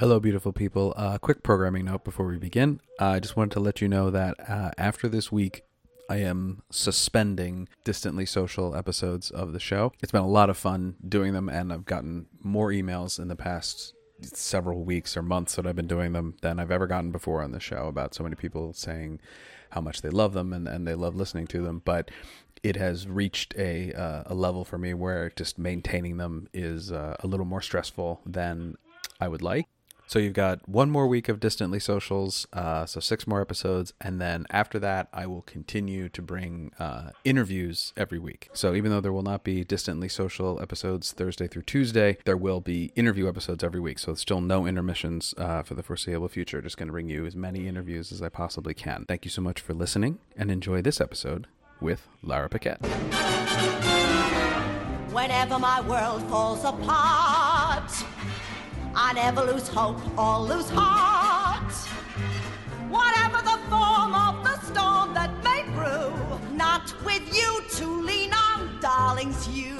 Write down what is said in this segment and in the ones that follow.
Hello, beautiful people. Uh, quick programming note before we begin. Uh, I just wanted to let you know that uh, after this week, I am suspending distantly social episodes of the show. It's been a lot of fun doing them, and I've gotten more emails in the past several weeks or months that I've been doing them than I've ever gotten before on the show about so many people saying how much they love them and, and they love listening to them. But it has reached a uh, a level for me where just maintaining them is uh, a little more stressful than I would like. So you've got one more week of Distantly Socials, uh, so six more episodes, and then after that, I will continue to bring uh, interviews every week. So even though there will not be Distantly Social episodes Thursday through Tuesday, there will be interview episodes every week. So still no intermissions uh, for the foreseeable future. Just going to bring you as many interviews as I possibly can. Thank you so much for listening, and enjoy this episode with Lara Paquette. Whenever my world falls apart, I never lose hope or lose heart. Whatever the form of the storm that may brew, not with you to lean on, darlings, you.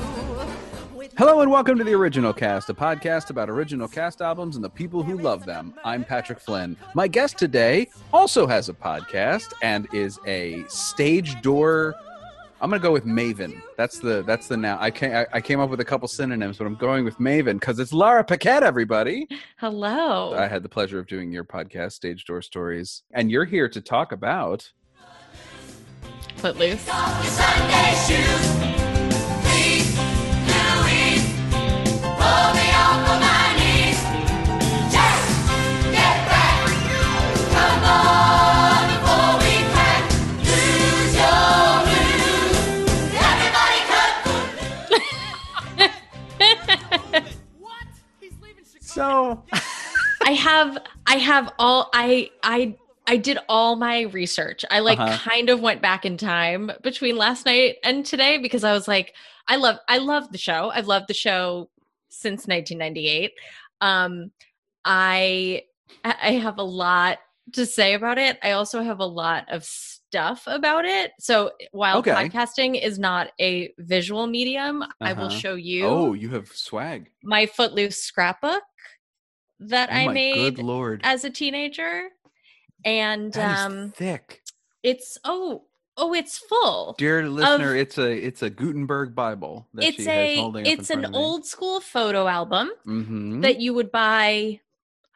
Hello and welcome to the Original Cast, a podcast about original cast albums and the people who love them. I'm Patrick Flynn. My guest today also has a podcast and is a stage door. I'm gonna go with Maven. That's the that's the now. I came I, I came up with a couple synonyms, but I'm going with Maven because it's Lara Paquette. Everybody, Hello. I had the pleasure of doing your podcast, Stage Door Stories, and you're here to talk about. Footloose. Sunday So I have I have all I I I did all my research. I like Uh-huh. kind of went back in time between last night and today because I was like I love I love the show. I've loved the show since 1998. Um I I have a lot to say about it. I also have a lot of stuff about it. So while Okay. podcasting is not a visual medium, I will Uh-huh. show you oh, you have swag. my footloose scrapbook that Oh I made lord, as a teenager and um thick. it's oh oh it's full Dear listener, it's a it's a Gutenberg Bible that it's she has a holding up it's an of old school photo album Mhm. that you would buy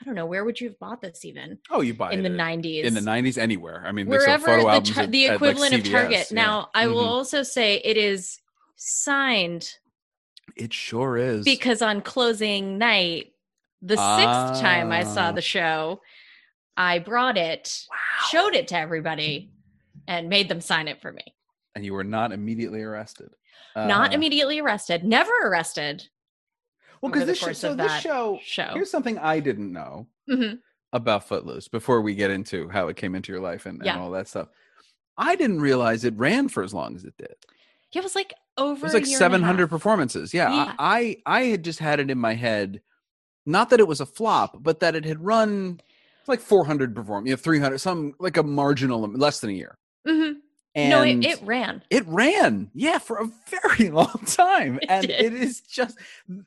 i don't know where would you have bought this even Oh, you buy it in the 90s in the '90s anywhere. I mean, wherever photo the, tar- at- the at, like, equivalent of target yeah. now i will Mhm. also say it is signed It sure is because on closing night the sixth time i saw Ah. the show i brought it showed it to everybody and made them sign it for me. and you were not immediately arrested. Not Uh, immediately arrested, never arrested. Well, because this, sh- so this show. show. Here's something I didn't know Mhm. about Footloose before we get into how it came into your life and, and Yeah. all that stuff. I didn't realize it ran for as long as it did. Yeah, it was like over It was like a year and a 700 half. performances. Yeah, Yeah. I, I I had just had it in my head, not that it was a flop, but that it had run like 400 perform, you know, 300, some like a marginal, less than a year. And No, it, it ran. it ran, yeah, for a very long time, It and did. it is just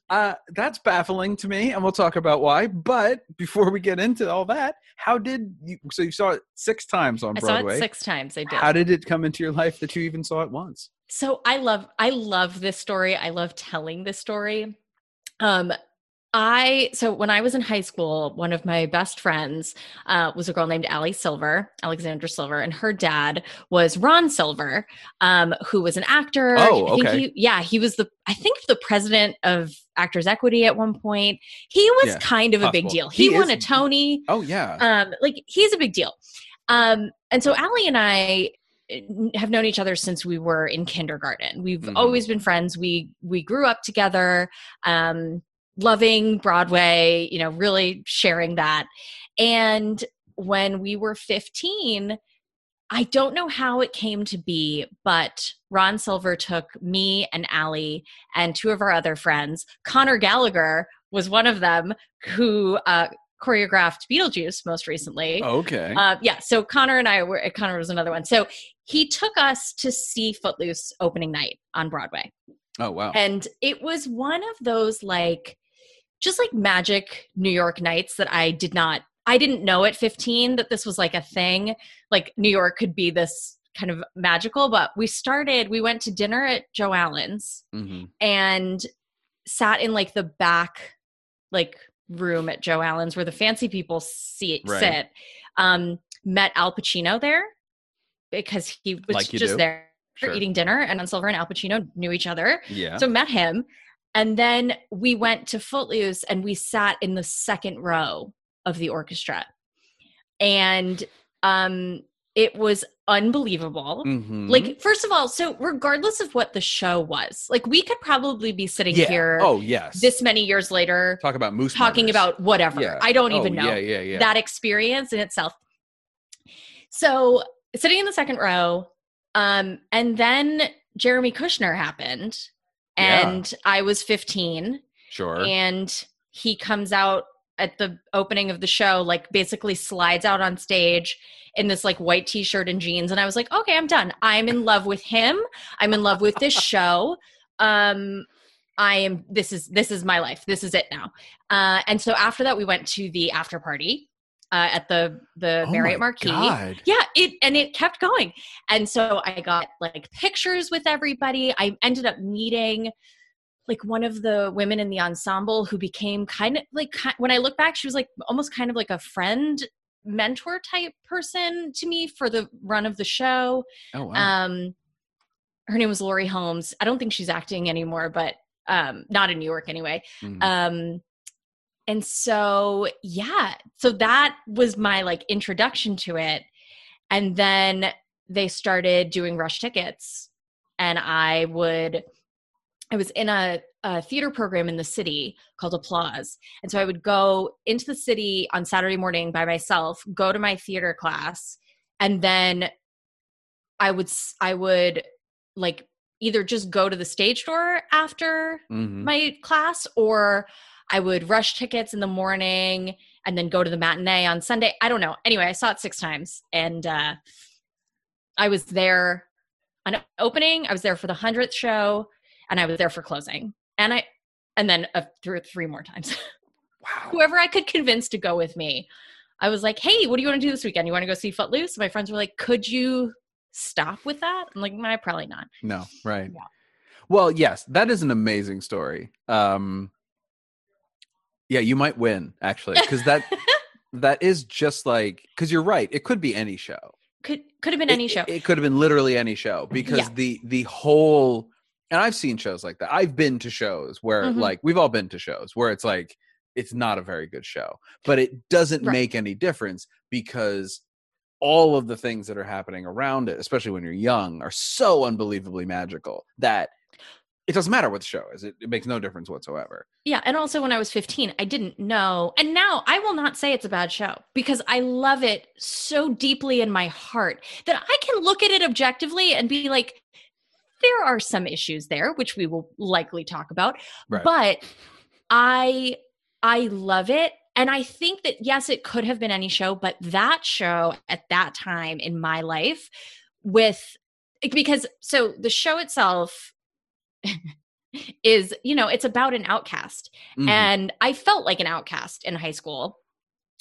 uh, that's baffling to me, and we'll talk about why. But before we get into all that, how did you? So you saw it six times on I saw Broadway. it six times. I did. How did it come into your life that you even saw it once? so I love I love this story. I love telling this story. Um I so when I was in high school, one of my best friends uh, was a girl named Allie Silver, Alexandra Silver, and her dad was Ron Silver, um, who was an actor. Oh, I think okay. he, yeah, he was the I think the president of Actors Equity at one point. He was Yeah, kind of a big deal. He, He won is- a Tony Oh yeah, um like he's a big deal um and so Allie and I uh, have known each other since we were in kindergarten we've Mhm. always been friends we we grew up together um loving broadway you know really sharing that and when we were 15 I don't know how it came to be, but Ron Silver took me and Allie and two of our other friends. Connor Gallagher was one of them who uh, choreographed Beetlejuice most recently. okay. Uh, yeah, so Connor and I were, Connor was another one. So he took us to see Footloose opening night on Broadway. oh wow. And it was one of those like just like magic New York nights that I did not I didn't know at 15 that this was like a thing. Like New York could be this kind of magical, but we started we went to dinner at Joe Allen's hmm and sat in like the back like room at Joe Allen's where the fancy people see, Right. sit. Um met Al Pacino there because he was Like just do. there Sure. eating dinner and on Silver and Al Pacino knew each other. Yeah. So met him. And then we went to Footloose and we sat in the second row of the orchestra. And um it was unbelievable. Mhm. Like, first of all, so regardless of what the show was, like we could probably be sitting yeah. here Oh yes. this many years later talk about moose. talking murders. about whatever. Yeah. I don't Oh, even know Yeah, yeah, yeah. that experience in itself. So sitting in the second row, um, and then Jeremy Kushnier happened, Yeah. and I was 15, sure. and he comes out at the opening of the show, like basically slides out on stage in this like white t-shirt and jeans, and I was like, okay, I'm done. I'm in love with him. I'm in love with this show. Um, I am. This is this is my life. This is it now. Uh, and so after that, we went to the after party uh, at the the Oh Marriott Marquis. God. Yeah, it and it kept going. And so I got like pictures with everybody. I ended up meeting like one of the women in the ensemble who became kind of like when I look back, she was like almost kind of like a friend mentor type person to me for the run of the show. Oh wow. Um, her name was Lori Holmes. I don't think she's acting anymore, but um, not in New York anyway. Mhm. Um, and so yeah, so that was my like introduction to it. And then they started doing rush tickets, and I would, I was in a, a theater program in the city called Applause, and so I would go into the city on Saturday morning by myself, go to my theater class, and then I would, I would like either just go to the stage door after Mhm. my class or I would rush tickets in the morning and then go to the matinee on Sunday. I don't know. Anyway, I saw it six times and uh, I was there on opening, I was there for the 100th show and I was there for closing. And I and then uh, three, three more times. Wow. Whoever I could convince to go with me. I was like, "Hey, what do you want to do this weekend? You want to go see Footloose?" My friends were like, "Could you stop with that?" I'm like, "Nah, probably not." No, right. Yeah. Well, yes, that is an amazing story. Um Yeah, you might win actually cuz that that is just like cuz you're right. It could be any show. Could could have been It- any show. It, could have been literally any show because Yeah. the the whole and I've seen shows like that. I've been to shows where Mhm. like we've all been to shows where it's like it's not a very good show, but it doesn't Right. make any difference because all of the things that are happening around it, especially when you're young, are so unbelievably magical that it doesn't matter what the show is. It, it makes no difference whatsoever. Yeah, and also when I was 15, I didn't know. And now I will not say it's a bad show because I love it so deeply in my heart that I can look at it objectively and be like, there are some issues there, which we will likely talk about. Right. But I I love it. And I think that yes, it could have been any show, but that show at that time in my life with because so the show itself is, you know, it's about an outcast. Mhm. And I felt like an outcast in high school.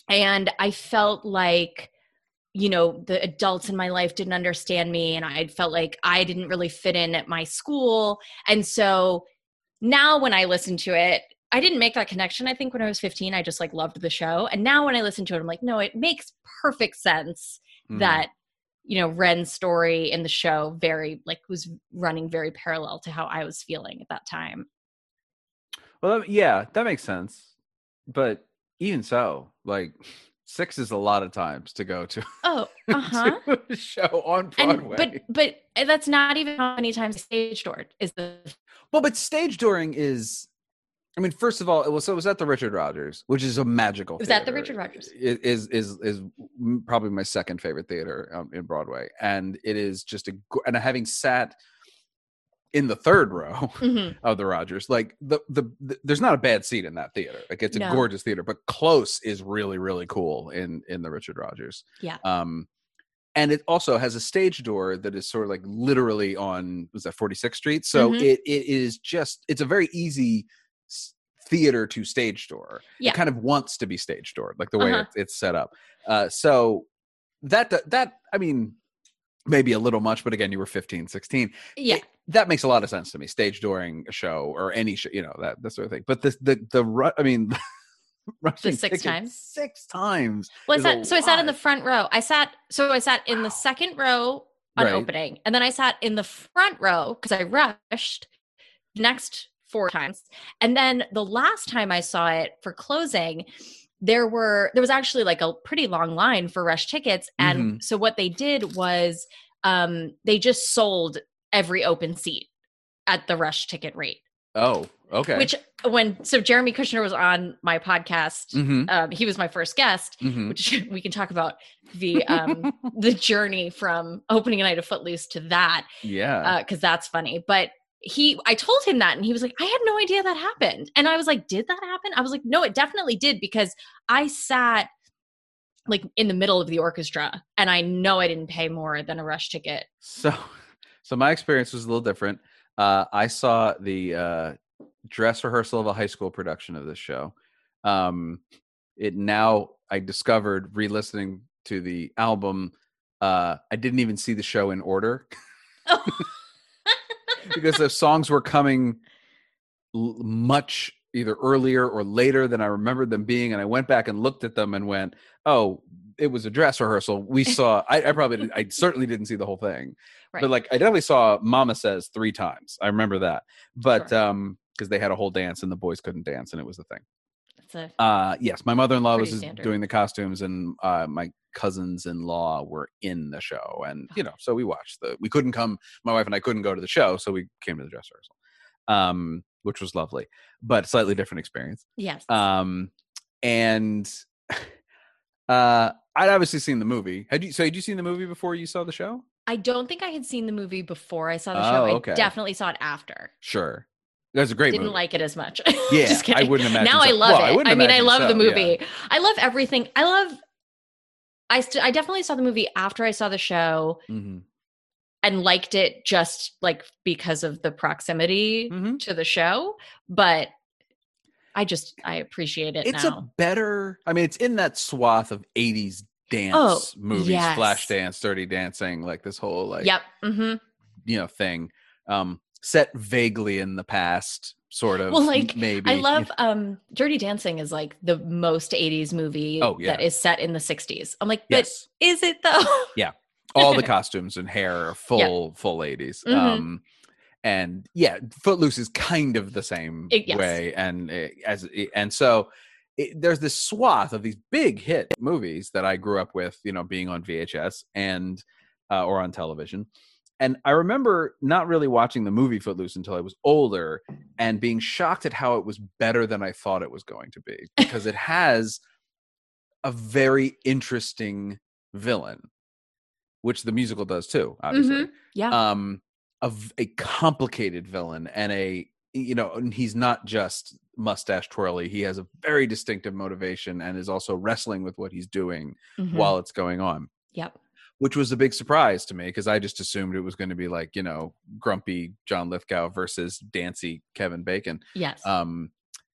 And I felt like, you know, the adults in my life didn't understand me. And I felt like I didn't really fit in at my school. And so now when I listen to it, I didn't make that connection. I think when I was 15, I just like loved the show. And now when I listen to it, I'm like, no, it makes perfect sense Mhm. that you know ren's story in the show very like was running very parallel to how i was feeling at that time Well, yeah, that makes sense. But even so, like six is a lot of times to go to, oh uh-huh to a show on Broadway. and but but uh, that's not even how many times stage door is the well, but stage touring is. I mean, first of all, it was so it was at the Richard Rodgers, which is a magical. It was at the. Richard Rodgers. It is is is probably my second favorite theater um, in Broadway, and it is just a and having sat in the third row Mhm. of the Rodgers, like the, the the there's not a bad seat in that theater. Like it's a No. gorgeous theater, but close is really really cool in in the Richard Rodgers. Yeah. Um, and it also has a stage door that is sort of like literally on was that 46th Street. So Mhm. it it is just it's a very easy theater to stage door. Yeah. It kind of wants to be stage door, like the way Uh-huh. it's, it's set up. Uh, so that that I mean, maybe a little much, but again, you were 15, 16 yeah. that makes a lot of sense to me. Stage dooring a show or any show, you know, that that sort of thing. But the the the I mean, rushing six times? six times. Well, I sat, so I sat in the front row. I sat, so I sat in the second row on Right. opening, and then I sat in the front row because I rushed next four times, and then the last time I saw it for closing, there were there was actually like a pretty long line for rush tickets, and Mm-hmm. so what they did was um they just sold every open seat at the rush ticket rate, Oh, okay. which when so Jeremy Kushnier was on my podcast. hmm Um, he was my first guest, hmm which we can talk about the um the journey from opening night of Footloose to that yeah. because that's funny. But he, I told him that, and he was like, "I had no idea that happened." And I was like, "Did that happen?" I was like, "No, it definitely did because I sat like in the middle of the orchestra, and I know I didn't pay more than a rush ticket." so, so my experience was a little different. Uh, I saw the uh, dress rehearsal of a high school production of this show. Um, it now I discovered re-listening to the album. Uh, I didn't even see the show in order. because the songs were coming l- much either earlier or later than I remembered them being, and I went back and looked at them and went, "Oh, it was a dress rehearsal." We saw. I, I probably, didn't, I certainly didn't see the whole thing, Right. but like I definitely saw "Mama Says" three times. I remember that, but Sure. um, because they had a whole dance and the boys couldn't dance, and it was the thing. A Uh, yes, my mother-in-law was standard. doing the costumes, and uh, my cousins-in-law were in the show, and you know, so we watched the. We couldn't come. My wife and I couldn't go to the show, so we came to the dress rehearsal, um, which was lovely, but slightly different experience. yes. Um, and uh, I'd obviously seen the movie. Had you? So had you seen the movie before you saw the show? I don't think I had seen the movie before I saw the show. Oh, I okay. definitely saw it after. Sure, that's a great Didn't movie. like it as much. Yeah, I wouldn't imagine Now I love Well, it. wouldn't I, mean, I love the so, yeah. movie. I love everything. I love. I st- I definitely saw the movie after I saw the show Mhm. and liked it just like because of the proximity Mhm. to the show, but I just I appreciate it it's now. a better i mean it's in that swath of 80s dance Oh, movies yes. flashdance dirty dancing like this whole like yep. hmm you know thing um set vaguely in the past sort of Well, like, maybe I love um Dirty Dancing is like the most 80s movie Oh, yeah. that is set in the 60s. I'm like, but yes is it though? Yeah. All the costumes and hair are full full 80s Mhm. um and yeah footloose is kind of the same It- yes. way and uh, as and so it, there's this swath of these big hit movies that i grew up with you know being on vhs and uh, or on television and i remember not really watching the movie footloose until i was older and being shocked at how it was better than i thought it was going to be because it has a very interesting villain which the musical does too obviously Mhm. Yeah. um a complicated villain and a you know and he's not just mustache twirly he has a very distinctive motivation and is also wrestling with what he's doing Mhm. while it's going on Yep. Which was a big surprise to me because i just assumed it was going to be like you know grumpy john lithgow versus dancy kevin bacon Yes. um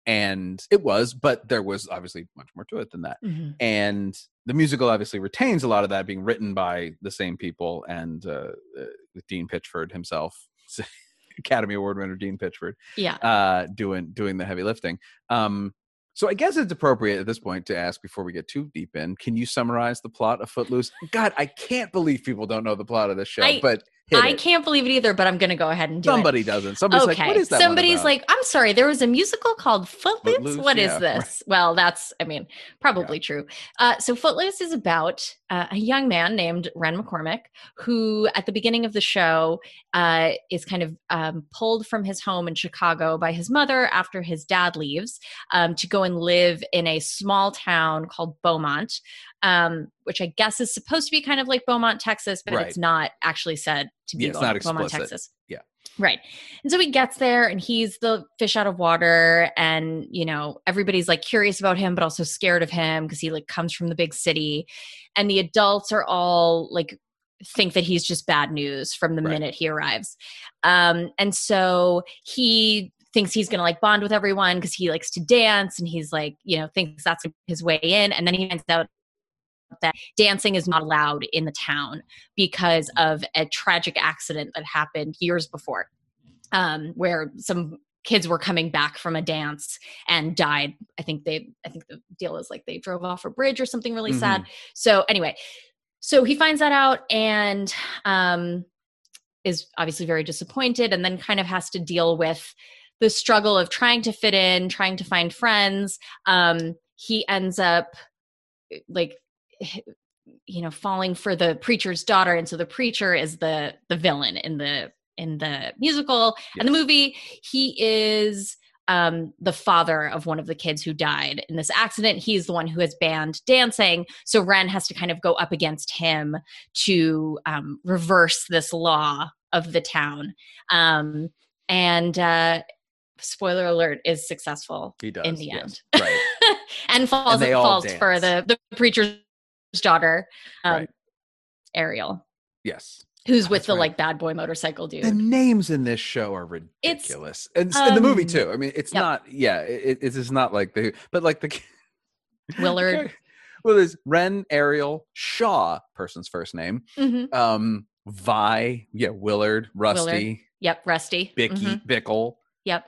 and it was but there was obviously much more to it than that Mhm. and the musical obviously retains a lot of that being written by the same people and uh, uh, with dean pitchford himself academy award winner dean pitchford Yeah. uh, doing doing the heavy lifting um, so i guess it's appropriate at this point to ask before we get too deep in can you summarize the plot of footloose? God i can't believe people don't know the plot of this show I- but hit I it. can't believe it either, but I'm going to go ahead and do it. somebody doesn't somebody's it. like Okay. what is that Somebody's about?" like, I'm sorry, there was a musical called Footloose. Footloose, What is yeah, this? Well, that's, I mean, probably true. Uh, so Footloose is about uh, a young man named Ren McCormick who, at the beginning of the show, uh, is kind of um, pulled from his home in Chicago by his mother after his dad leaves um, to go and live in a small town called Beaumont, um, which I guess is supposed to be kind of like Beaumont, Texas, but Right. it's not actually said to be Yeah, it's Beaumont, not Beaumont. Texas. Yeah. Right. And so he gets there and he's the fish out of water and you know everybody's like curious about him but also scared of him because he like comes from the big city and the adults are all like think that he's just bad news from the Right. minute he arrives. Um and so he thinks he's gonna like bond with everyone because he likes to dance and he's like you know thinks that's his way in and then he finds out that dancing is not allowed in the town because of a tragic accident that happened years before um, where some kids were coming back from a dance and died. I think they i think the deal is like they drove off a bridge or something really sad. So anyway so he finds that out and um, is obviously very disappointed and then kind of has to deal with the struggle of trying to fit in trying to find friends. Um, he ends up like you know falling for the preacher's daughter and so the preacher is the the villain in the in the musical and the movie he is um, the father of one of the kids who died in this accident. He's the one who has banned dancing. So Ren has to kind of go up against him to um, reverse this law of the town. Um, and uh, spoiler alert is successful He does in the yes. end. right? and falls, And falls for the, the preacher's daughter, um, Right. Ariel, Yes. who's Oh, with that's the right. like bad boy motorcycle dude. The names in this show are It's, ridiculous, and s- in the movie um, too. I mean, it's yep. not. Yeah, it, it is not like the. But like the. Willard. Well, there's Ren, Ariel, Shaw, person's first name. Mhm. Um, Vi, yeah, Willard, Rusty, Yep, Rusty. Bicky, Mhm. Bickle, Yep.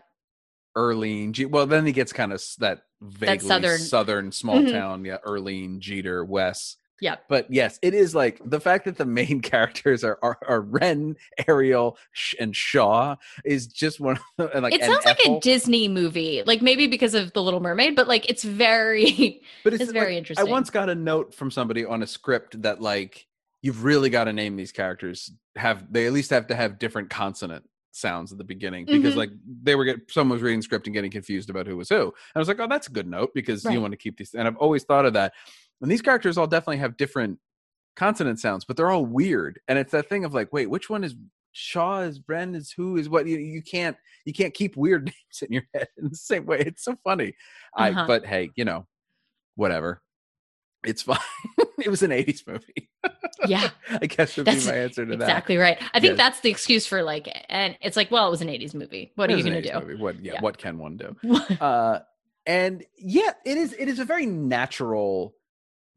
Erlene. G- well, then he gets kind of that vaguely southern- southern, small Mhm. town. Yeah, Erlene, Jeter, Wes. Yep. But yes, it is like the fact that the main characters are are, are Ren, Ariel, Sh- and Shaw is just one. Of, and like it sounds like Ethel. a Disney movie, like maybe because of The Little Mermaid, but like it's very. but it's very interesting. I once got a note from somebody on a script that like you've really got to name these characters. Have they at least have to have different consonant sounds at the beginning because Mhm. like they were get someone was reading script and getting confused about who was who. And I was like, oh, that's a good note because Right. you want to keep these. And I've always thought of that. And these characters all definitely have different consonant sounds, but they're all weird. And it's that thing of like, wait, which one is Shaw is Bren is who is what you, you can't you can't keep weird names in your head in the same way. It's so funny. I Uh-huh. but hey, you know, whatever. It's fine. it was an 80s movie. Yeah, I guess would That's be my answer to that. exactly right. I think Yes. that's the excuse for like, and it's like, well, it was an '80s movie. What It are you going to do? movie. What yeah, Yeah. what can one do? uh and yeah it is it is a very natural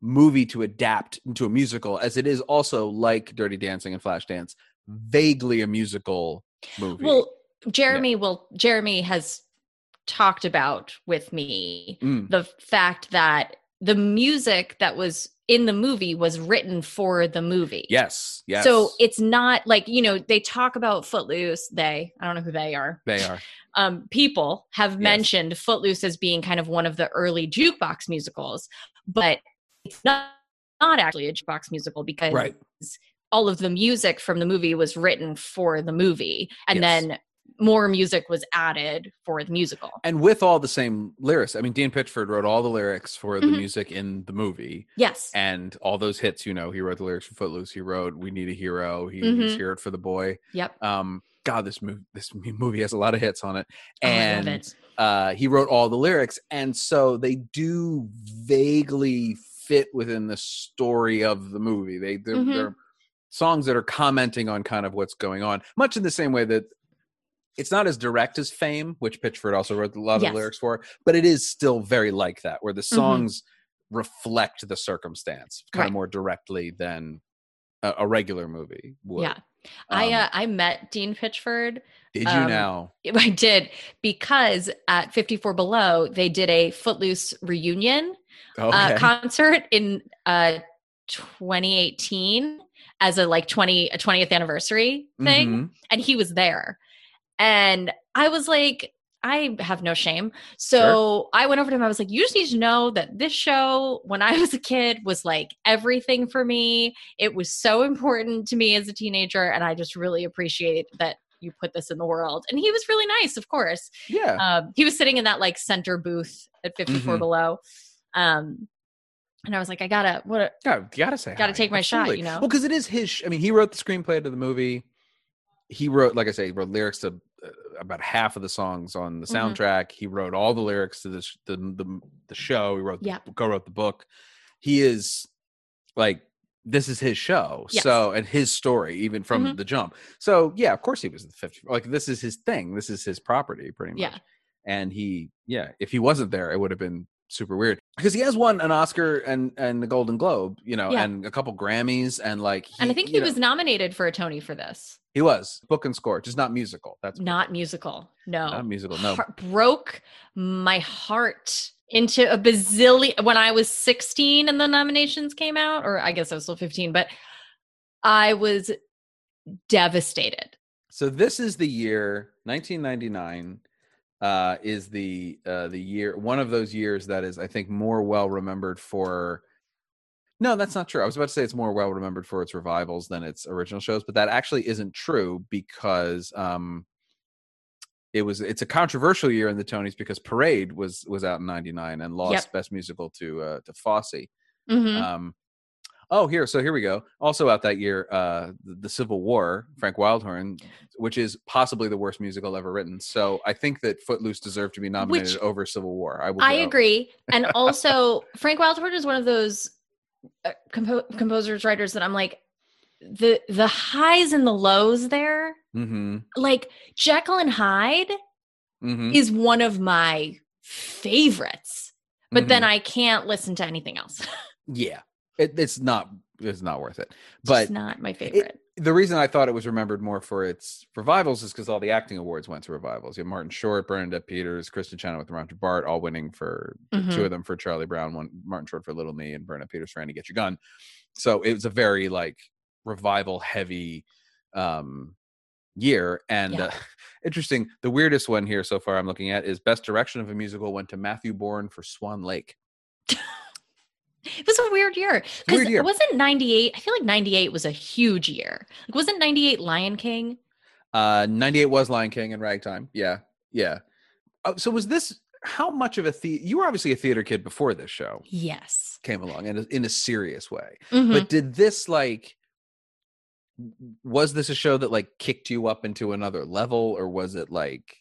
movie to adapt into a musical as it is also like dirty dancing and flashdance vaguely a musical movie well, Jeremy will. Jeremy has talked about with me Mm, the fact that the music that was in the movie was written for the movie. yes yes So it's not like, you know, they talk about Footloose, they, I don't know who they are. they are Um, people have Yes. mentioned Footloose as being kind of one of the early jukebox musicals, but it's not, not actually a jukebox musical because right all of the music from the movie was written for the movie and Yes. then more music was added for the musical. and with all the same lyrics i mean dean pitchford wrote all the lyrics for the Mhm. music in the movie Yes. and all those hits you know he wrote the lyrics for footloose he wrote we need a hero he, he's Mhm. here for the boy Yep. um god this movie this movie has a lot of hits on it Oh, and it. uh, he wrote all the lyrics, and so they do vaguely fit within the story of the movie. They they're, Mhm. they're songs that are commenting on kind of what's going on, much in the same way that it's not as direct as Fame, which Pitchford also wrote a lot of Yes. the lyrics for, but it is still very like that, where the Mhm. songs reflect the circumstance kind Right. of more directly than a, a regular movie would. Yeah. I Um, uh, I met Dean Pitchford did you um, now? I did because at 54 Below they did a Footloose reunion Okay. uh, concert in uh, 2018 as a like 20 a 20th anniversary thing, Mhm. and he was there, and I was like. I have no shame. So I went over to him. I was like, you just need to know that this show, when I was a kid, was like everything for me. It was so important to me as a teenager. And I just really appreciate that you put this in the world. And he was really nice, of course. Yeah. Um, he was sitting in that like center booth at 54 Mhm. below. Um, and I was like, I gotta, what, a, Yeah, you gotta say. Gotta hi. take my shot, you know? Well, because it is his. sh- I mean, he wrote the screenplay to the movie. He wrote, like I say, he wrote lyrics to uh, about half of the songs on the Mhm. soundtrack. He wrote all the lyrics to this the the, the show. He wrote, the, Yeah. co-wrote the book. He is like this is his show. Yes. So and his story, even from Mhm. the jump. So yeah, of course he was the fifth. Like this is his thing. This is his property, pretty much. Yeah. And he, yeah, if he wasn't there, it would have been super weird because he has won an Oscar and and the Golden Globe, you know, Yeah. and a couple Grammys, and like, and I think he know, was nominated for a Tony for this. he was book and score, just not musical. That's Not musical. No. not musical. No, Heart- broke my heart into a bazillion when I was 16 and the nominations came out, or I guess I was still 15, but I was devastated. So this is the year 1999 uh is the uh the year one of those years that is I think more well remembered for No, that's not true. I was about to say it's more well remembered for its revivals than its original shows, but that actually isn't true because um it was it's a controversial year in the Tonys because Parade was was out in 99 and lost Yep. best musical to uh to Fosse. Mhm. Um, oh, here, so here we go. Also out that year, uh, the, the Civil War, Frank Wildhorn, which is possibly the worst musical ever written. So I think that Footloose deserved to be nominated Which- over Civil War. I will. I agree. And also, Frank Wildhorn is one of those uh, compo- composers, writers that I'm like, the the highs and the lows there, Mm-hmm. like Jekyll and Hyde Mm-hmm. is one of my favorites, but then I can't listen to anything else. yeah, it, it's not. It's not worth it. But But not my favorite. the reason I thought it was remembered more for its revivals is because all the acting awards went to revivals. You have Martin Short, Bernadette Peters, Kristin Chenoweth, Roger Bart, all winning for two Mhm. of them for Charlie Brown, one Martin Short for Little Me, and Bernadette Peters for Annie Get Your Gun. So it was a very like revival heavy um year. And Yeah. uh, interesting, the weirdest one here so far I'm looking at is best direction of a musical went to Matthew Bourne for Swan Lake. It was a weird year because Weird year. it wasn't 98. I feel like 98 was a huge year. Like, wasn't 98 Lion King? Uh, 98 was Lion King and Ragtime. Yeah. Yeah. Oh, so was this how much of a the you were obviously a theater kid before this show Yes. came along in a, in a serious way. Mhm. But did this like was this a show that like kicked you up into another level or was it like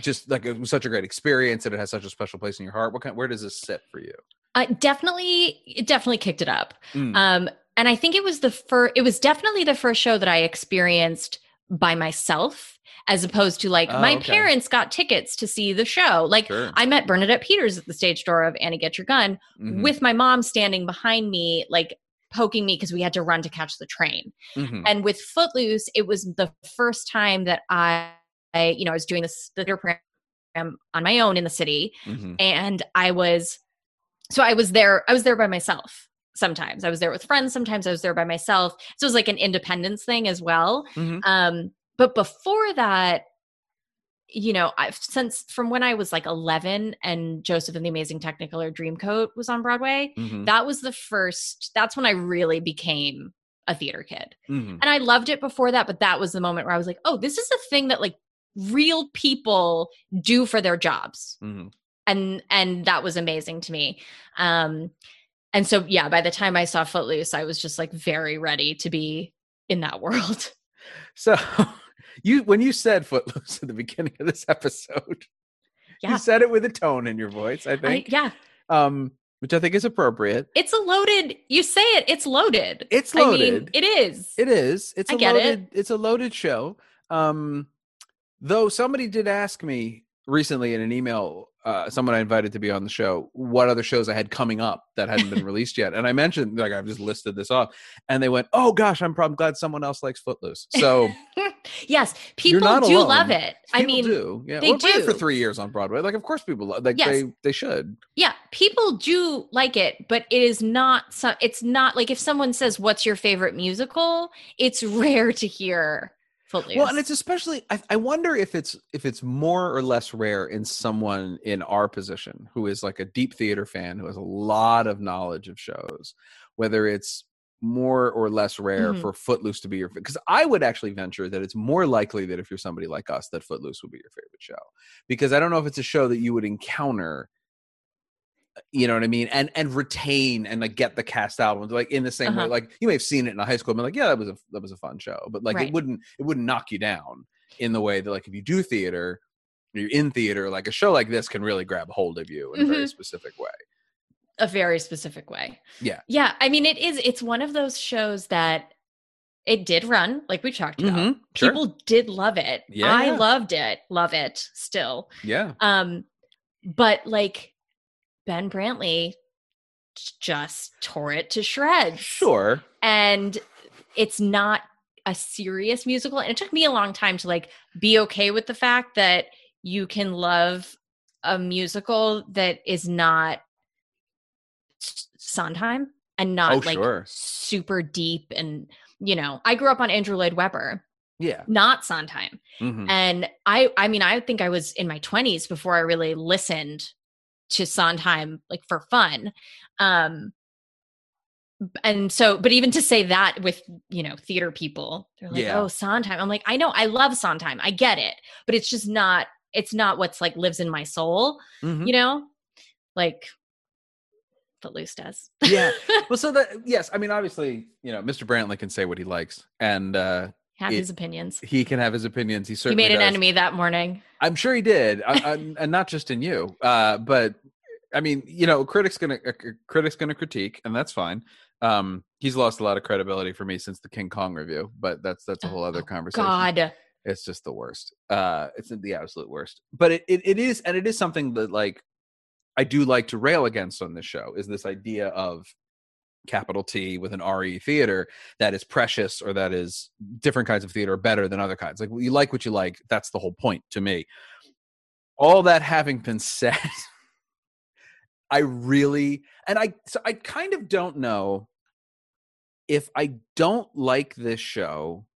just like it was such a great experience and it has such a special place in your heart? What kind where does this sit for you? Uh, definitely, it definitely kicked it up. Mm. Um, and I think it was the first. It was definitely the first show that I experienced by myself, as opposed to like Oh, my okay. parents got tickets to see the show. Like Sure. I met Bernadette Peters at the stage door of Annie Get Your Gun Mhm. with my mom standing behind me, like poking me because we had to run to catch the train. Mhm. And with Footloose, it was the first time that I, I you know, I was doing this theater program on my own in the city, Mhm. and I was, so I was there. I was there by myself. Sometimes I was there with friends. Sometimes I was there by myself. So it was like an independence thing as well. Mhm. Um, but before that, you know, I've since from when I was like 11 and Joseph and the Amazing Technicolor Dreamcoat was on Broadway, Mhm. that was the first, that's when I really became a theater kid. Mhm. And I loved it before that, but that was the moment where I was like, oh, this is a thing that like real people do for their jobs. Mhm. And and that was amazing to me. Um and so yeah, by the time I saw Footloose, I was just like very ready to be in that world. So you when you said footloose at the beginning of this episode, Yeah. you said it with a tone in your voice, I I, think. yeah, um, which I think is appropriate. it's a loaded. You say it, it's loaded. It's I mean, loaded. it is. It is. It's I a get it. It's a loaded show. Um, though somebody did ask me recently in an email, uh, someone I invited to be on the show, what other shows I had coming up that hadn't been released yet, and I mentioned like I've just listed this off, and they went, "Oh gosh, I'm probably glad someone else likes Footloose." So yes, people do alone. love it. I mean, do. Yeah, they well, ran for three years on Broadway. Like, of course, people lo- like Yes. they they should. yeah, people do like it, but it is not. So, it's not like if someone says, "What's your favorite musical?" It's rare to hear Footloose. Well, and it's especially I, I wonder if it's if it's more or less rare in someone in our position who is like a deep theater fan who has a lot of knowledge of shows, whether it's more or less rare Mhm. for Footloose to be your because I would actually venture that it's more likely that if you're somebody like us that Footloose would be your favorite show because I don't know if it's a show that you would encounter you know what I mean, and and retain and like get the cast albums like in the same way. Uh-huh. Like you may have seen it in a high school and been like, yeah, that was a that was a fun show, but like Right. it wouldn't it wouldn't knock you down in the way that like if you do theater, you're in theater, like a show like this can really grab hold of you in a very Mhm. specific way. a very specific way. Yeah. Yeah. I mean, it is, it's one of those shows that it did run, like we talked about. Mhm, sure. People did love it. Yeah, I loved it, love it still. Yeah. Um, but like Ben Brantley just tore it to shreds. Sure. And it's not a serious musical. And it took me a long time to like be okay with the fact that you can love a musical that is not Sondheim and not Oh, like sure. super deep and you know i grew up on andrew lloyd webber Yeah. not sondheim Mhm. and i i mean i think i was in my 20s before i really listened to sondheim like for fun um and so but even to say that with you know theater people they're like Yeah. oh sondheim i'm like i know i love sondheim i get it but it's just not it's not what's like lives in my soul Mhm. you know like footloose does Yeah. Well, so that yes, I mean, obviously, you know, Mr. Brantley can say what he likes, and uh have It- his opinions he can have his opinions. He he certainly made an does. enemy that morning I'm sure he did, I, I, and not just in you. Uh, but I mean, you know, critics gonna c- critics gonna critique, and that's fine. Um, he's lost a lot of credibility for me since the King Kong review, but that's that's a whole other conversation. Oh, god It's just the worst. Uh, it's the absolute worst. But it, it, it is, and it is something that like I do like to rail against on this show is this idea of capital T with an RE theater that is precious or that is different kinds of theater better than other kinds. Like you like what you like. That's the whole point to me. All that having been said, I really and I so I kind of don't know if I don't like this show,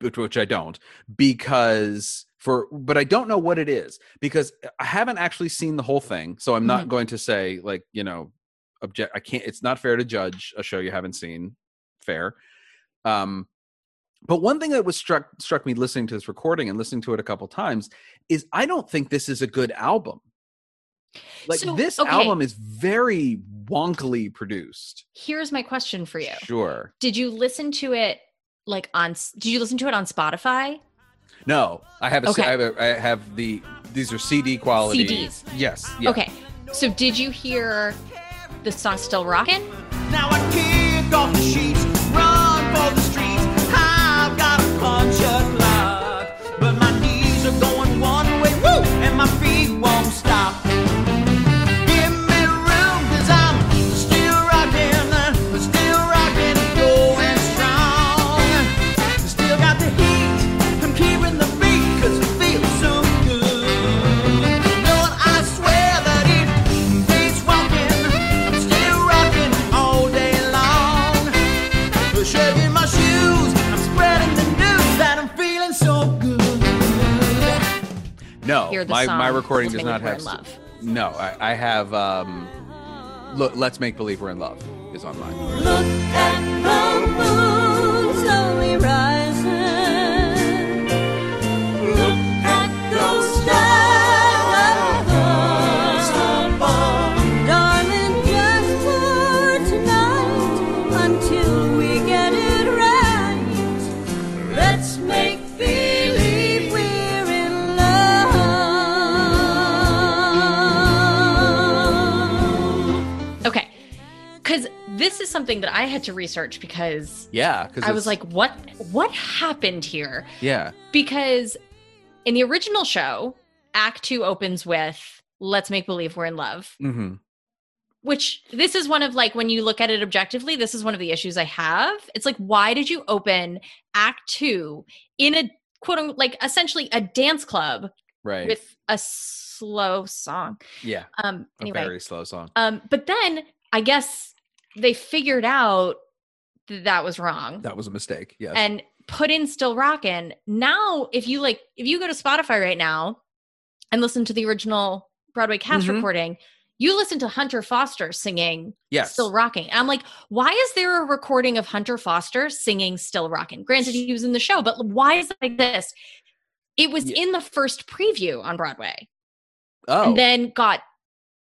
which, which I don't, because for but I don't know what it is because I haven't actually seen the whole thing, so I'm not mm-hmm. going to say like you know object. I can't. It's not fair to judge a show you haven't seen. Fair. Um, but one thing that was struck struck me listening to this recording and listening to it a couple times is I don't think this is a good album. Like So, this okay. album is very wonkily produced. here's my question for you Sure. did you listen to it like on did you listen to it on spotify No, I have a, Okay. I have a, I have the these are CD quality CDs. Yes. Yeah. okay so did you hear the song still rocking my my recording Let's does not have. Love. No, I, I have. um Look, let's make believe we're in love is on mine. Look at the moon slowly rising. Look at those stars this is something that i had to research because Yeah, because i was like what what happened here? Yeah, because in the original show act two opens with let's make believe we're in love. Hmm which this is one of like when you look at it objectively this is one of the issues i have. It's like why did you open act two in a quote unquote like essentially a dance club right. with a slow song? Yeah, um a anyway. very slow song. um but then i guess they figured out that that was wrong That was a mistake. Yes. and put in still rockin' now if you like if you go to spotify right now and listen to the original broadway cast Mhm. recording you listen to hunter foster singing yes. still rocking and i'm like why is there a recording of hunter foster singing still rocking granted he was in the show but why is it like this it was Yeah. in the first preview on broadway oh, and then got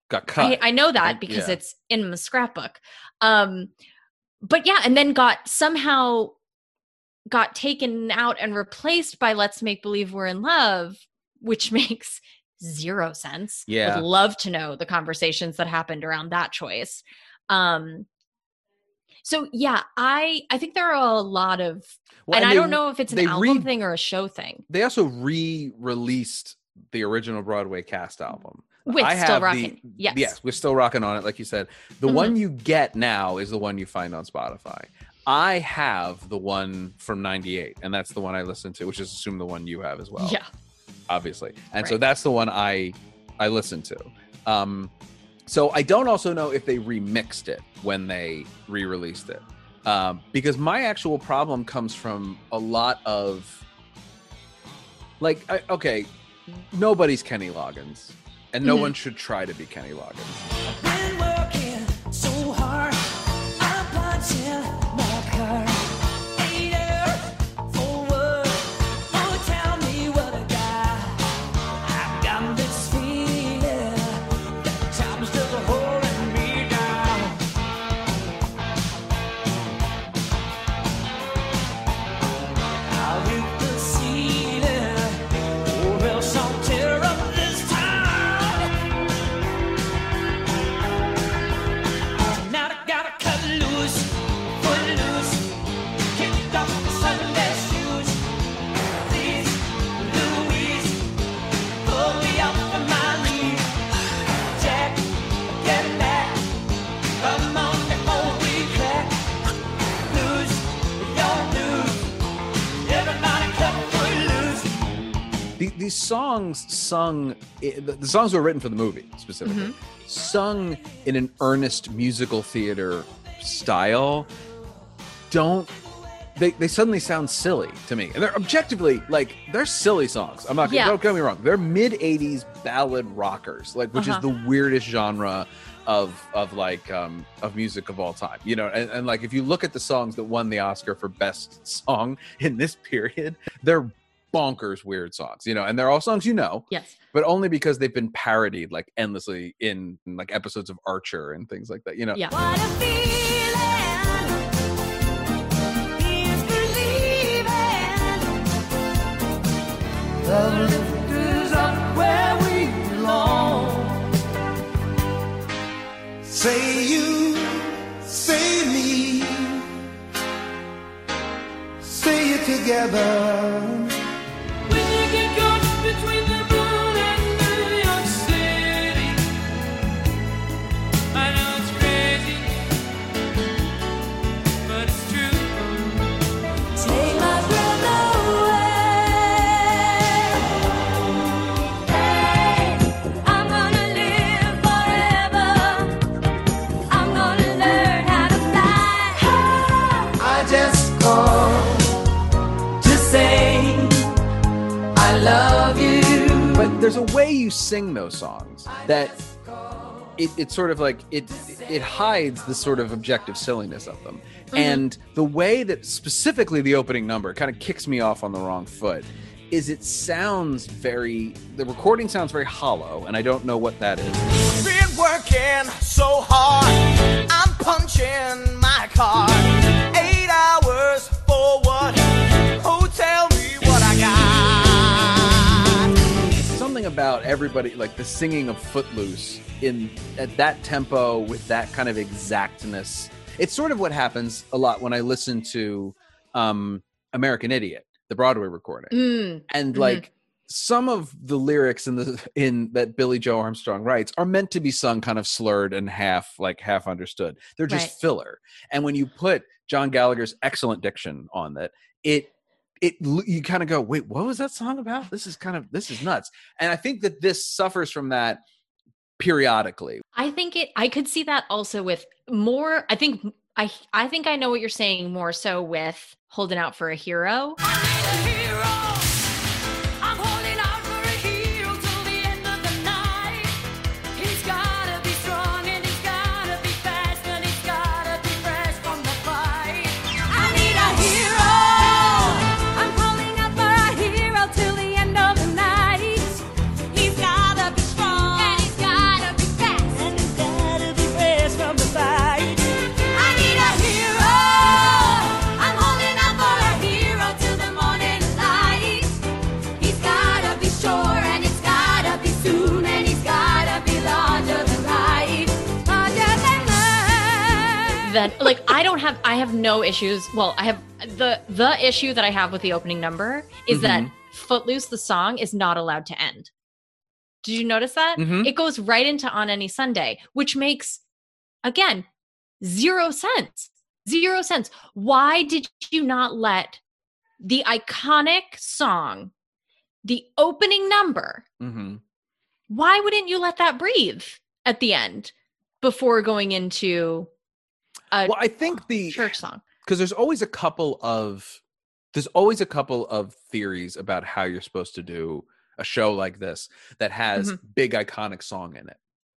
got cut. I, I know that I- because yeah. it's in the scrapbook. Um, but yeah, and then got somehow got taken out and replaced by "Let's Make Believe We're in Love," which makes zero sense. Yeah. Would love to know the conversations that happened around that choice. Um so yeah, I I think there are a lot of Well, and I they- don't know if it's an album re- thing or a show thing. They also re-released the original Broadway cast album. With I Still have The, Yes. Yes, we're still rocking on it, like you said. The Mhm. one you get now is the one you find on Spotify. I have the one from '98, and that's the one I listen to, which is assume the one you have as well. yeah. obviously, and so that's the one I I listen to. Um, so I don't also know if they remixed it when they re-released it, um, because my actual problem comes from a lot of like, I, okay, nobody's Kenny Loggins, and no Mhm. one should try to be Kenny Loggins. Loose. The, these songs sung, the, the songs were written for the movie specifically, Mm-hmm. sung in an earnest musical theater style. Don't they? They suddenly sound silly to me, and they're objectively like they're silly songs. I'm not. Yeah. Don't get me wrong. They're mid '80s ballad rockers, like which Uh-huh. is the weirdest genre of of like um of music of all time you know and, and like if you look at the songs that won the oscar for best song in this period they're bonkers weird songs you know and they're all songs you know Yes. but only because they've been parodied like endlessly in, in, like episodes of archer and things like that you know Yeah. What a feeling is believing. Love lifters up where we belong. Say you, say me, say it together. There's a way you sing those songs that it, it's sort of like it it hides the sort of objective silliness of them mm-hmm. and the way that specifically the opening number kind of kicks me off on the wrong foot is it sounds very the recording sounds very hollow and i don't know what that is Been working so hard, I'm punching my card. Eight hours for what? About everybody like the singing of footloose in at that tempo with that kind of exactness it's sort of what happens a lot when i listen to um american idiot the broadway recording Mm, and Mhm. like some of the lyrics in the in that billie joe armstrong writes are meant to be sung kind of slurred and half like half understood they're just Right. filler and when you put john gallagher's excellent diction on that it it you kind of go wait what was that song about? This is kind of this is nuts. And i think that this suffers from that periodically. I think it I could see that also with more I think I I think I know what you're saying more so with holding out for a hero. Like I don't have I have no issues. Well, I have the the issue that I have with the opening number is that Mhm. Footloose the song is not allowed to end. Did you notice that? Mhm. It goes right into On Any Sunday, which makes again zero sense. Zero sense. Why did you not let the iconic song, the opening number, hmm why wouldn't you let that breathe at the end before going into Well, I think the church song? because there's always a couple of there's always a couple of theories about how you're supposed to do a show like this that has Mm-hmm. big iconic song in it.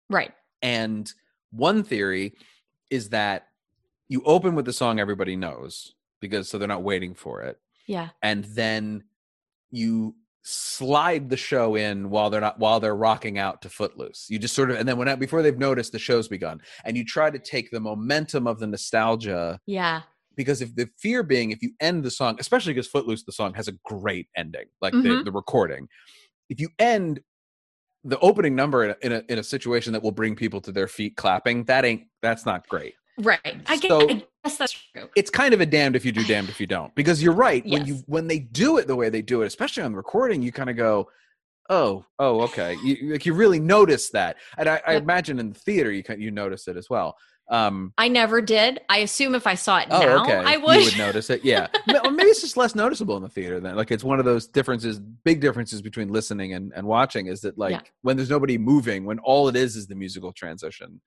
Right. And one theory is that you open with the song everybody knows because so they're not waiting for it. Yeah. And then you slide the show in while they're not while they're rocking out to Footloose. You just sort of and then when before they've noticed the show's begun and you try to take the momentum of the nostalgia Yeah. because if the fear being if you end the song especially because footloose the song has a great ending like the, Mhm. the recording if you end the opening number in a, in a in a situation that will bring people to their feet clapping that ain't that's not great Right. I guess, So- I guess that's true. it's kind of a damned if you do damned if you don't because you're right when you when they do it the way they do it especially on the recording you kind of go oh oh okay you like you really notice that and i, I imagine in the theater you can you notice it as well um I never did. I assume if I saw it Oh, now, okay. I would. You would notice it. Yeah. Maybe it's just less noticeable in the theater then. Like it's one of those differences, big differences between listening and, and watching is that like Yeah. when there's nobody moving, when all it is is the musical transition,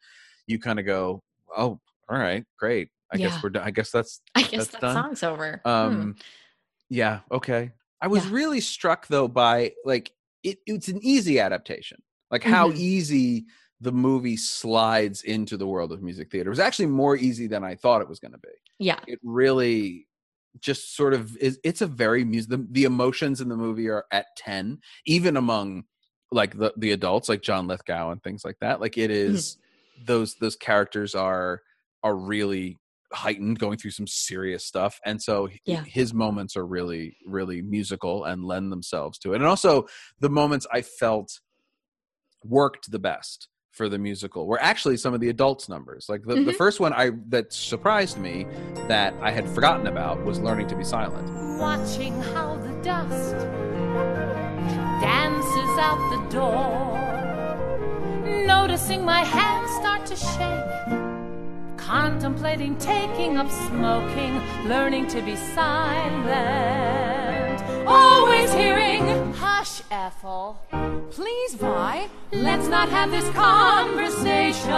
you kind of go, oh, all right, great. I Yeah. guess we're done. I guess that's, I guess that's that done. song's over. Hmm. um, yeah, okay. I was Yeah. really struck though by like, it, it's an easy adaptation. Like how Mhm. easy the movie slides into the world of music theater. It was actually more easy than I thought it was going to be yeah. it really just sort of is it's a very music the, the emotions in the movie are at 10 even among like the the adults like john lithgow and things like that like it is, Mm-hmm. those those characters are are really heightened going through some serious stuff and so Yeah. his moments are really really musical and lend themselves to it and also the moments i felt worked the best for the musical were actually some of the adults numbers like the, the Mhm. first one i that surprised me that i had forgotten about was learning to be silent watching how the dust dances out the door, noticing my hands start to shake, contemplating taking up smoking, learning to be silent, always hearing, Hush, Ethel, please, Vi, let's not have this conversation.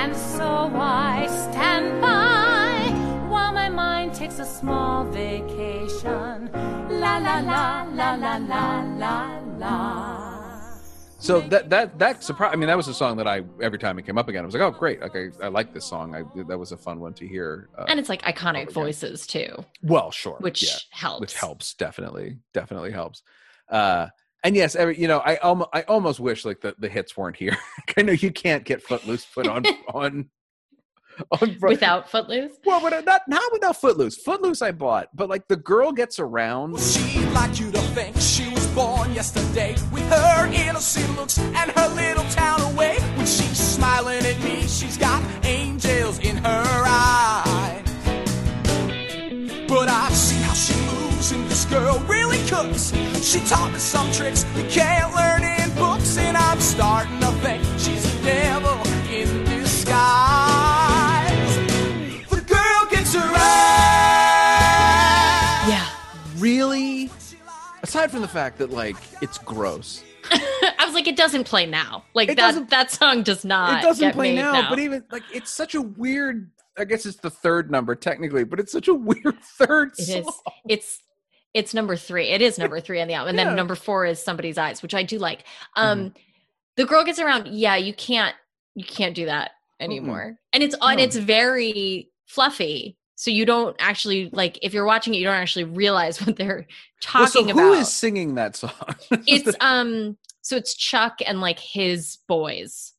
And so I stand by while my mind takes a small vacation. La la la la la la la la. So that that that surprised i mean that was a song that i every time it came up again i was like oh great okay i like this song I, that was a fun one to hear uh, And it's like iconic again. voices too, well sure which yeah. helps. which helps definitely definitely helps uh and yes every you know i almost i almost wish like the, the hits weren't here i know you can't get footloose put on on on Bro- Without Footloose. well but not not without footloose footloose i bought but like the girl gets around She'd born yesterday with her innocent looks and her little town away. When she's smiling at me, she's got angels in her eyes. But I've seen how she moves, and this girl really cooks. She taught me some tricks you can't learn in books, and I'm starting to think she's a devil aside from the fact that like it's gross I was like, it doesn't play now. Like It that that song does not it doesn't play made now, but even like it's such a weird i guess it's the third number technically but it's such a weird third It song. is. It's it's number three. It is number three on the album, and Yeah. then number four is somebody's eyes, which I do like. Um, the girl gets around. Yeah, you can't you can't do that anymore, and it's and No. it's very fluffy. So you don't actually like if you're watching it, you don't actually realize what they're Well, so talking who about. who is singing that song it's um so it's Chuck and like his boys.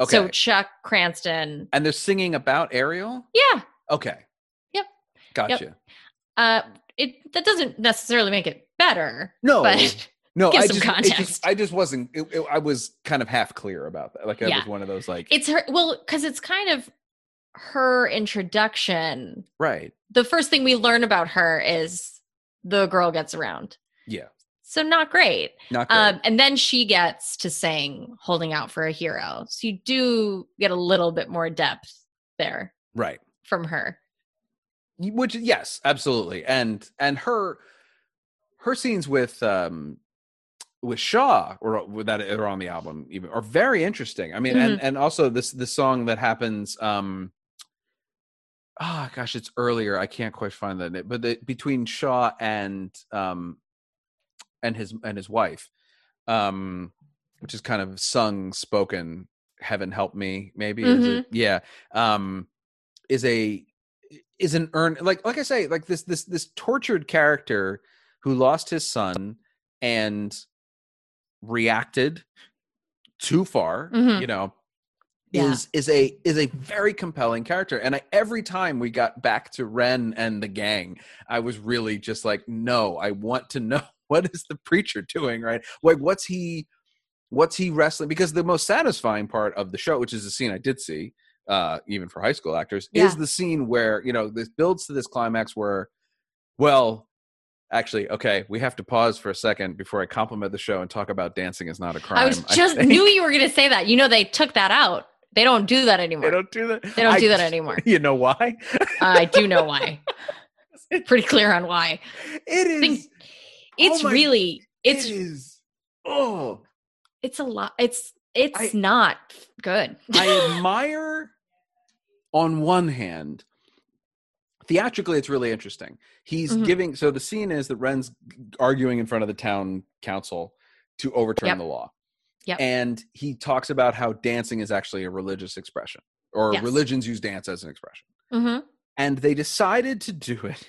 okay So Chuck Cranston. and they're singing about ariel Yeah. okay Yep. gotcha Uh it that doesn't necessarily make it better. no But no i just, just i just wasn't it, it- i was kind of half clear about that like i Yeah. was one of those like it's her well, because it's kind of her introduction, Right. the first thing we learn about her is the girl gets around. Yeah. So not great. Not great. Um, and then she gets to sing "Holding Out for a Hero," so you do get a little bit more depth there right. from her. Which yes, absolutely. And and her her scenes with um with Shaw or with that are on the album even are very interesting. I mean, and and also this this song that happens um oh gosh, it's earlier. I can't quite find that, but the, between Shaw and um and his and his wife, um, which is kind of sung spoken. Heaven help me, maybe. Is it- yeah, um, is a is an earn like like I say like this this this tortured character who lost his son and reacted too far. Mhm. You know, Yeah. is is a is a very compelling character and I, every time we got back to ren and the gang i was really just like no i want to know what is the preacher doing right like what's he what's he wrestling because the most satisfying part of the show which is the scene i did see uh even for high school actors Yeah. is the scene where you know this builds to this climax where well actually okay we have to pause for a second before i compliment the show and talk about dancing is not a crime I was just think. knew you were going to say that. You know, they took that out. They don't do that anymore. they don't do that They don't I- do that anymore. you know why I do know why. It's pretty clear on why. It is. Think- It's my- really it's it is. Oh, it's a lot. It's it's I- not good. I admire. On one hand, theatrically, it's really interesting. He's Mhm. giving. So the scene is that Ren's arguing in front of the town council to overturn Yep. the law. Yep. And he talks about how dancing is actually a religious expression, or Yes. religions use dance as an expression. hmm And they decided to do it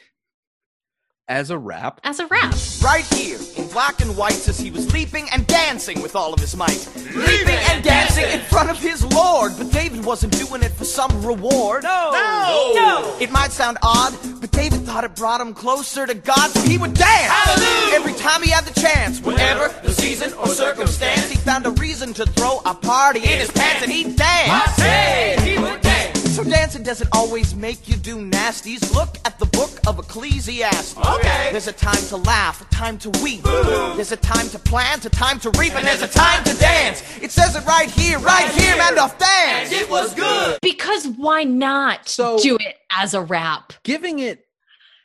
as a rap. As a rap. Right here, in black and white, says he was leaping and dancing with all of his might. Leaping and dancing in front of his Lord. But David wasn't doing it for some reward. No! No! no. It might sound odd, but David thought it brought him closer to God, so he would dance! Hallelujah! Every time he had the chance, whenever the season or circumstance, he found a reason to throw a party in his pants and he'd dance! Say he would dance. So dancing doesn't always make you do nasties. Look at the book of Ecclesiastes. Okay. There's a time to laugh, a time to weep. Boo! There's a time to plant, a time to reap, and there's a time to dance. It says it right here, right here, and off dance. And it was good. Because why not So- do it as a rap? giving it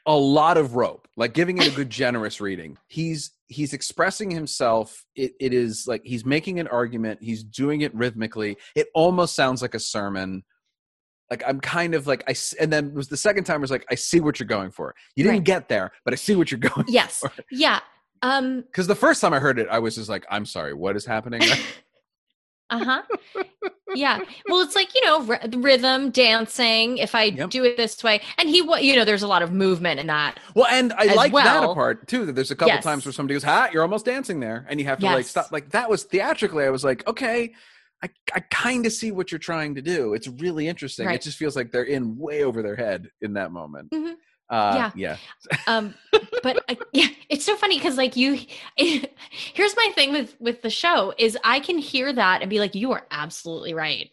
a lot of rope like giving it a good generous reading he's he's expressing himself it, it is like he's making an argument he's doing it rhythmically it almost sounds like a sermon like i'm kind of like i and then it was the second time I was like i see what you're going for you didn't Right. get there but i see what you're going Yes. for Yeah. Um because the first time i heard it i was just like i'm sorry what is happening uh-huh. yeah. Well, it's like, you know, r- rhythm, dancing, if I Yep. do it this way. And he you know, there's a lot of movement in that. Well, and I like that well. part too. That there's a couple Yes. times where somebody goes, "Ha, you're almost dancing there," and you have to like stop. Like that was theatrically, I was like, okay, I I kind of see what you're trying to do. It's really interesting. It just feels like they're in way over their head in that moment. Mhm. Uh, yeah, um but I, yeah it's so funny because like you here's my thing with with the show is i can hear that and be like you are absolutely right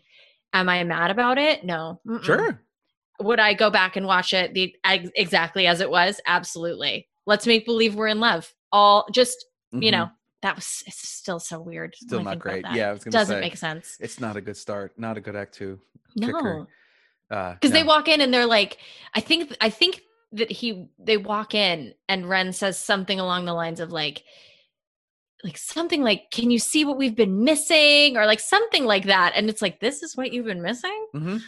am i mad about it no Mm-mm. sure. would i go back and watch it the ex- exactly as it was absolutely let's make believe we're in love all just you Mhm. know that was it's still so weird still not great. Yeah, I was gonna doesn't say make sense it's not a good start. Not a good act two. no Uh, because they walk in and they're like i think i think that he they walk in and ren says something along the lines of like like something like can you see what we've been missing or like something like that and it's like this is what you've been missing Mhm.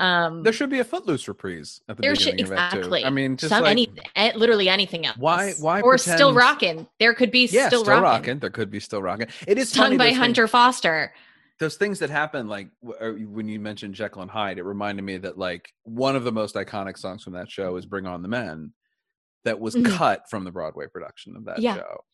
Um There should be a footloose reprise at the there should beginning of Act exactly. I mean, just some like any eh, literally anything else. Why- why or still rocking there could be yeah, still, still, rocking, There could be still rocking. It is sung by those things- hunter foster. those things that happen like when you mentioned jekyll and hyde it reminded me that like one of the most iconic songs from that show is bring on the men that was Mhm. cut from the broadway production of that Yeah. show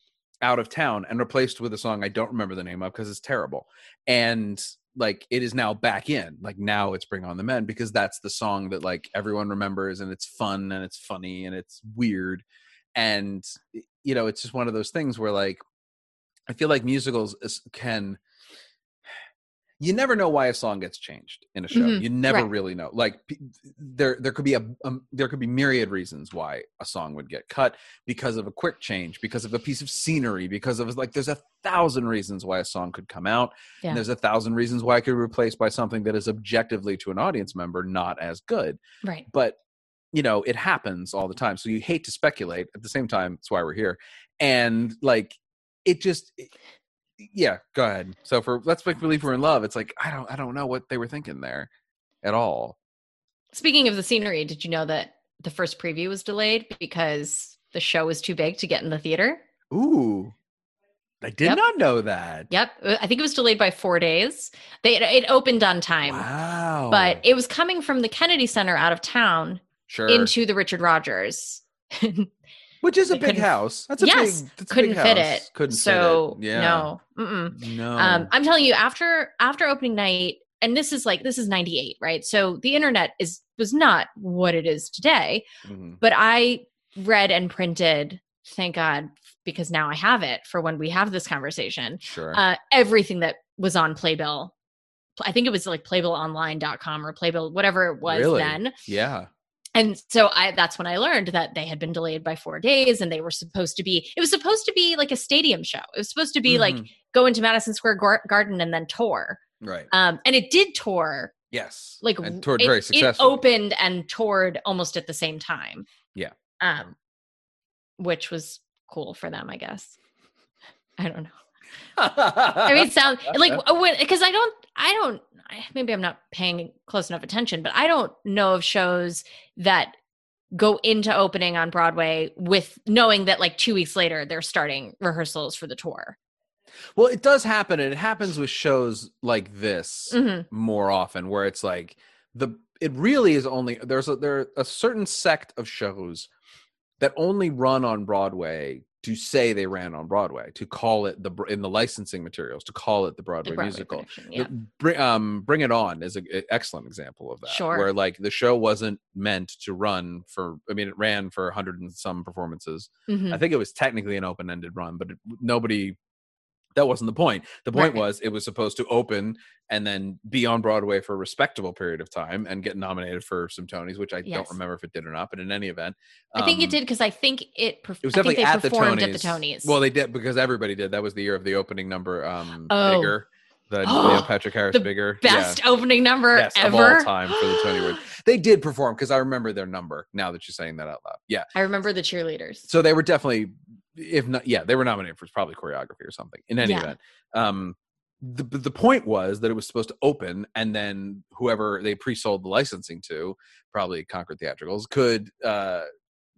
out of town and replaced with a song i don't remember the name of because it's terrible. And like it is now back in like now it's bring on the men because that's the song that like everyone remembers and it's fun and it's funny and it's weird. And you know it's just one of those things where like i feel like musicals can you never know why a song gets changed in a show. Mhm, You never right. really know. Like there, there could be a, um, there could be myriad reasons why a song would get cut because of a quick change, because of a piece of scenery, because of like there's a thousand reasons why a song could come out, Yeah. and there's a thousand reasons why it could be replaced by something that is objectively to an audience member not as good. Right. But you know, it happens all the time. So you hate to speculate. At the same time, that's why we're here. And like, it just. Yeah, go ahead. So for Let's Make Believe We're in Love, it's like I don't I don't know what they were thinking there at all. Speaking of the scenery, did you know that the first preview was delayed because the show was too big to get in the theater? Ooh. I did Yep. not know that. Yep. uh, I think it was delayed by four days. They it opened on time, Wow. but it was coming from the Kennedy Center out of town sure. into the Richard Rodgers. Which is a big house. That's a yes, big that's couldn't big fit house. it. Couldn't so fit it. Yeah. no, Mm-mm. No. um, I'm telling you, after after opening night, and this is like this is '98, right? So the internet is was not what it is today. Mhm. but I read and printed, thank God, because now I have it for when we have this conversation. Sure. Uh, everything that was on Playbill. I think it was like playbillonline.com or Playbill, whatever it was Really? then. yeah. And so I that's when I learned that they had been delayed by four days and they were supposed to be, it was supposed to be like a stadium show. It was supposed to be like Mhm. go into Madison Square Gar- Garden and then tour. Right. Um, and it did tour yes. like and toured it, very it successfully. opened and toured almost at the same time Yeah. um which was cool for them i guess i don't know I mean sound like because i don't i don't maybe i'm not paying close enough attention but i don't know of shows that go into opening on broadway with knowing that like two weeks later they're starting rehearsals for the tour Well, it does happen, and it happens with shows like this Mhm. more often, where it's like the it really is only there's a there a certain sect of shows that only run on Broadway to say they ran on Broadway, to call it the in the licensing materials to call it the the Broadway, Broadway musical. yeah Bring, um, Bring It On is an excellent example of that. Sure. Where like the show wasn't meant to run for, I mean, it ran for a hundred and some performances. Mhm. I think it was technically an open ended run, but it, nobody, that wasn't the point. The point Right. was it was supposed to open and then be on Broadway for a respectable period of time and get nominated for some Tonys, which I Yes. don't remember if it did or not, but in any event. i think it um, did because i think it, perf- It was I think definitely they at the performed Tonys. at the tonys Well, they did because everybody did. That was the year of the opening number. Um, Oh. bigger, the Oh, Neil Patrick Harris the bigger, Yeah. best opening number yes, ever of all time for the Tony Award. They did perform because I remember their number. Now that you're saying that out loud, yeah. I remember the cheerleaders. So they were definitely, if not, yeah, they were nominated for probably choreography or something. In any Yeah. event, um, the the point was that it was supposed to open, and then whoever they pre-sold the licensing to, probably Concord Theatricals, could uh,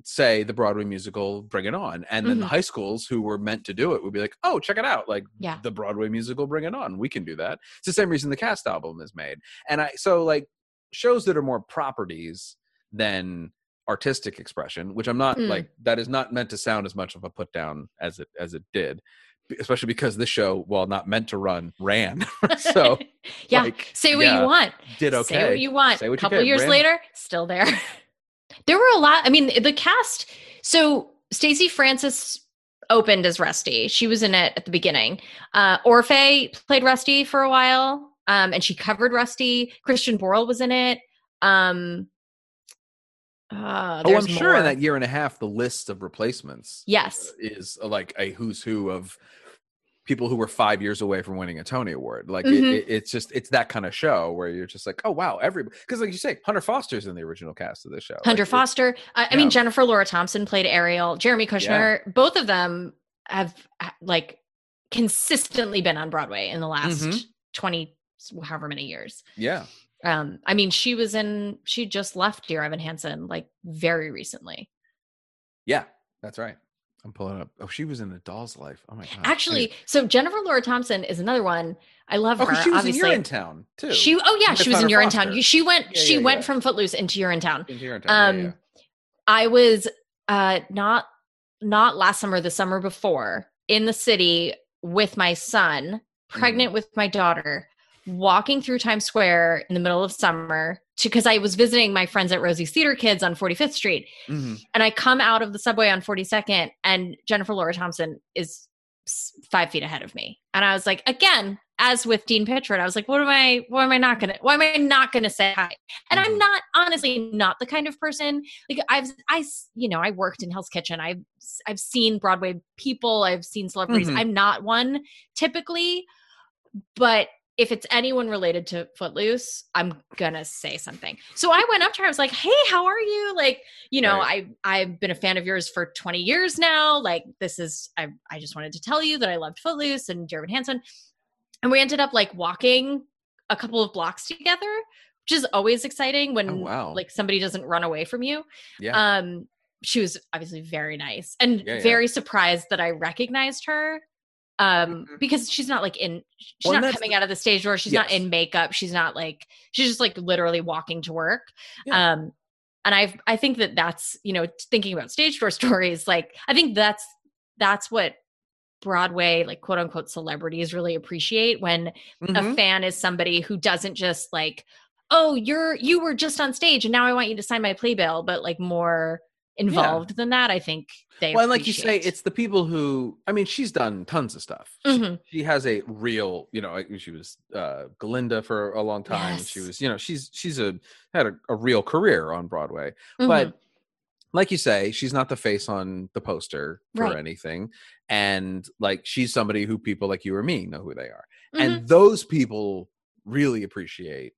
say the Broadway musical "Bring It On," and then the Mhm. high schools who were meant to do it would be like, "Oh, check it out! Like Yeah. the Broadway musical "Bring It On," we can do that." It's the same reason the cast album is made, and I so like shows that are more properties than artistic expression which i'm not Mm. like that is not meant to sound as much of a put down as it as it did especially because this show while not meant to run ran so yeah, like, say what yeah, you want. did okay Say what you want. Say A what couple years Ram. later, still there. there were a lot. I mean, the cast. So Stacey Francis opened as Rusty. She was in it at the beginning. Uh, Orphe played Rusty for a while, um, and she covered Rusty. Christian Borle was in it. Um, uh, oh i'm sure in that year and a half the list of replacements Yes. uh, is uh, like a who's who of people who were five years away from winning a tony award like it, Mhm. it, it's just it's that kind of show where you're just like oh wow everybody because like you say hunter foster's in the original cast of the show Hunter Like, Foster. I, I yeah. mean, Jennifer Laura Thompson played Ariel. Jeremy Kushnier. Both of them have like consistently been on Broadway in the last Mhm. twenty, however many years. yeah Um, I mean, she was in. She just left Dear Evan Hansen like very recently. Yeah, that's right. I'm pulling up. Oh, she was in the Doll's Life. Oh my god. Actually, so Jennifer Laura Thompson is another one. I love oh, her. she was obviously, in Urinetown too. she. Oh yeah, she was in Urinetown. Foster. She went. Yeah, she yeah, went yeah. from Footloose into Urinetown. In Urinetown, Um. I was uh not not last summer, the summer before, in the city with my son, pregnant with my daughter, walking through Times Square in the middle of summer because I was visiting my friends at Rosie's Theater Kids on 45th Street. Mhm. And I come out of the subway on 42nd and Jennifer Laura Thompson is five feet ahead of me. And I was like, again, as with Dean Pitchford, I was like, what am I, what am I not gonna, why am I not gonna say hi? And I'm Mhm. not, honestly, not the kind of person, like I've, I, you know, I worked in Hell's Kitchen. I've, I've seen Broadway people, I've seen celebrities. Mhm. I'm not one typically, but if it's anyone related to Footloose, I'm gonna say something. So I went up to her. I was like, "Hey, how are you? Like, you know, I I've been a fan of yours for 20 years now. Like, this is I I just wanted to tell you that I loved Footloose and Jeremy Hansen." And we ended up like walking a couple of blocks together, which is always exciting when Oh, wow. like somebody doesn't run away from you. Yeah. Um, she was obviously very nice and Yeah, yeah. very surprised that I recognized her. Um, Mhm. because she's not like in she's Well, not coming the- out of the stage door, she's not in makeup, she's not like she's just like literally walking to work. Yeah. Um, and I I think that that's you know thinking about stage door stories, like I think that's that's what Broadway like quote unquote celebrities really appreciate when a Mhm. fan is somebody who doesn't just like oh you're you were just on stage and now i want you to sign my playbill but like more involved than that i think they well, and like you say, it's the people who. I mean, she's done tons of stuff. She- Mhm. She, has a real, you know, she was uh, Galinda for a long time. She was, you know, she's she's a had a, a real career on Broadway. Mhm. But like you say, she's not the face on the poster for Right. anything, and like she's somebody who people like you or me know who they are, Mhm. and those people really appreciate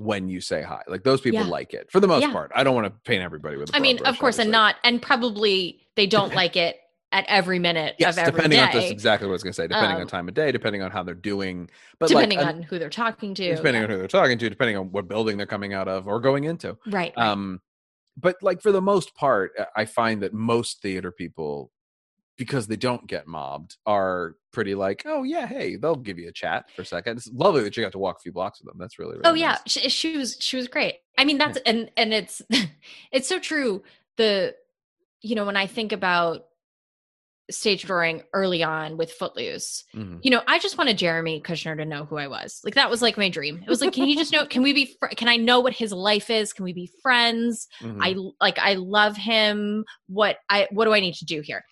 when you say hi. Like those people Yeah. like it for the most Yeah. part. I don't want to paint everybody with. a i mean brush, of course and obviously. not and probably they don't like it at every minute Yes, of every depending on day, that's exactly what I was going to say. Depending on Um, time of day, depending on how they're doing, but depending like, an- on who they're talking to depending yeah. on who they're talking to, depending on what building they're coming out of or going into. right, right. Um, but like for the most part, I find that most theater people, because they don't get mobbed, are pretty like, oh yeah, hey, they'll give you a chat for a second. It's lovely that you got to walk a few blocks with them. That's really, really oh yeah nice. she, she was she was great i mean that's and and it's it's so true the you know when i think about stage drawing early on with footloose Mhm. you know i just wanted jeremy kushnier to know who i was like that was like my dream it was like can you just know can we be fr- can i know what his life is can we be friends Mhm. I like I love him. What I what do I need to do here?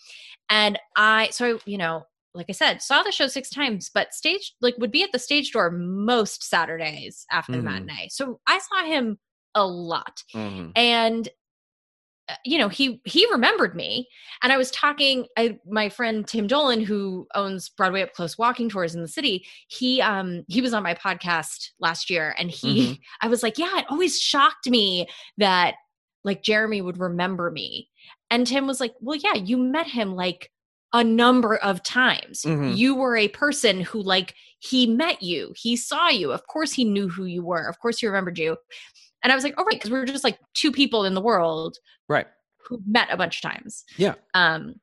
And I so you know, like I said, saw the show six times, but stage like would be at the stage door most Saturdays after the Mhm. matinee. So I saw him a lot. Mhm. And uh, you know, he he remembered me. And I was talking I my friend Tim Dolan who owns Broadway Up Close walking tours in the city, he um he was on my podcast last year and he I was like, yeah, it always shocked me that like Jeremy would remember me. And Tim was like, well, yeah, you met him like a number of times. Mhm. You were a person who like he met you, he saw you. Of course he knew who you were. Of course he remembered you. And I was like, oh right, because we were just like two people in the world Right. who met a bunch of times. Yeah. Um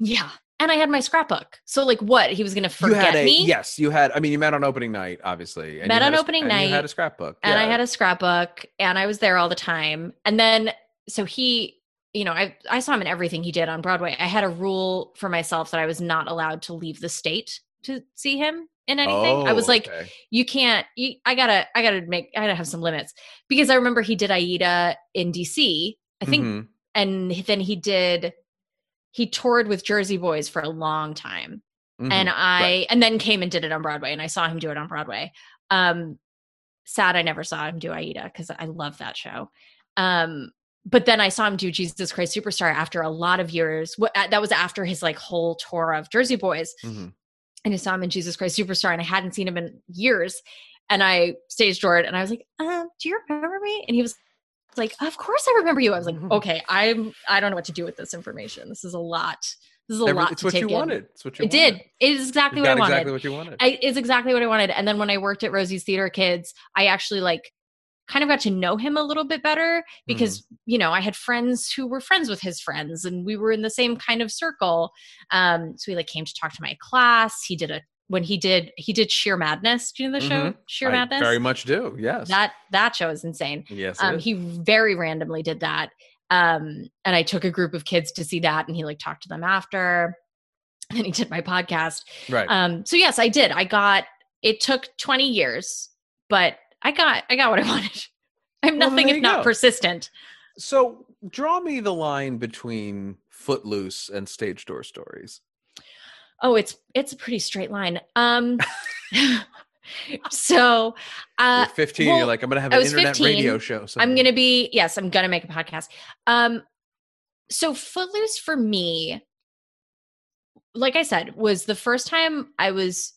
yeah. And I had my scrapbook. So like what? He was gonna You had forget a me? yes. You had. I mean, you met on opening night, obviously. And Met you had on a- opening and You had a scrapbook, and I had a scrapbook and I was there all the time. And then so he, you know, I I saw him in everything he did on Broadway. I had a rule for myself that I was not allowed to leave the state to see him in anything. I was Oh, like, okay. you can't you, I gotta I gotta make I gotta have some limits. Because I remember he did Aida in DC, I think, Mhm. and then he did he toured with Jersey Boys for a long time Mhm. and I Right. and then came and did it on Broadway, and I saw him do it on Broadway. Um, sad I never saw him do Aida because I love that show. Um, but then I saw him do Jesus Christ Superstar after a lot of years. That was after his like whole tour of Jersey Boys, Mhm. and I saw him in Jesus Christ Superstar, and I hadn't seen him in years. And I stage doored, and I was like, um, "Do you remember me?" And he was like, "Of course I remember you." I was like, "Okay, I'm I don't know what to do with this information. This is a lot. This is a Every- lot it's to what take you in." wanted. It's what you It did. It is exactly You what I wanted. exactly what you wanted. I, it's exactly what I wanted. And then when I worked at Rosie's Theater Kids, I actually like kind of got to know him a little bit better because Mm-hmm. you know I had friends who were friends with his friends, and we were in the same kind of circle. Um, so he like came to talk to my class. He did a when he did he did Shear Madness. Do you know the show Mhm. Shear I Madness? very much do. Yes. that that show is insane. yes. Um, is. he very randomly did that. Um, and I took a group of kids to see that, and he like talked to them after. And he did my podcast. right. Um, so yes, I did. I got it took 20 years, but I got I got what I wanted. I'm Well, nothing if not go. persistent. so draw me the line between Footloose and Stage Door Stories. Oh, it's it's a pretty straight line. Um so uh You're 15. well, you're like, I'm gonna have an internet 15. radio show. So i'm gonna be yes, I'm gonna make a podcast. Um, so Footloose for me, like I said, was the first time I was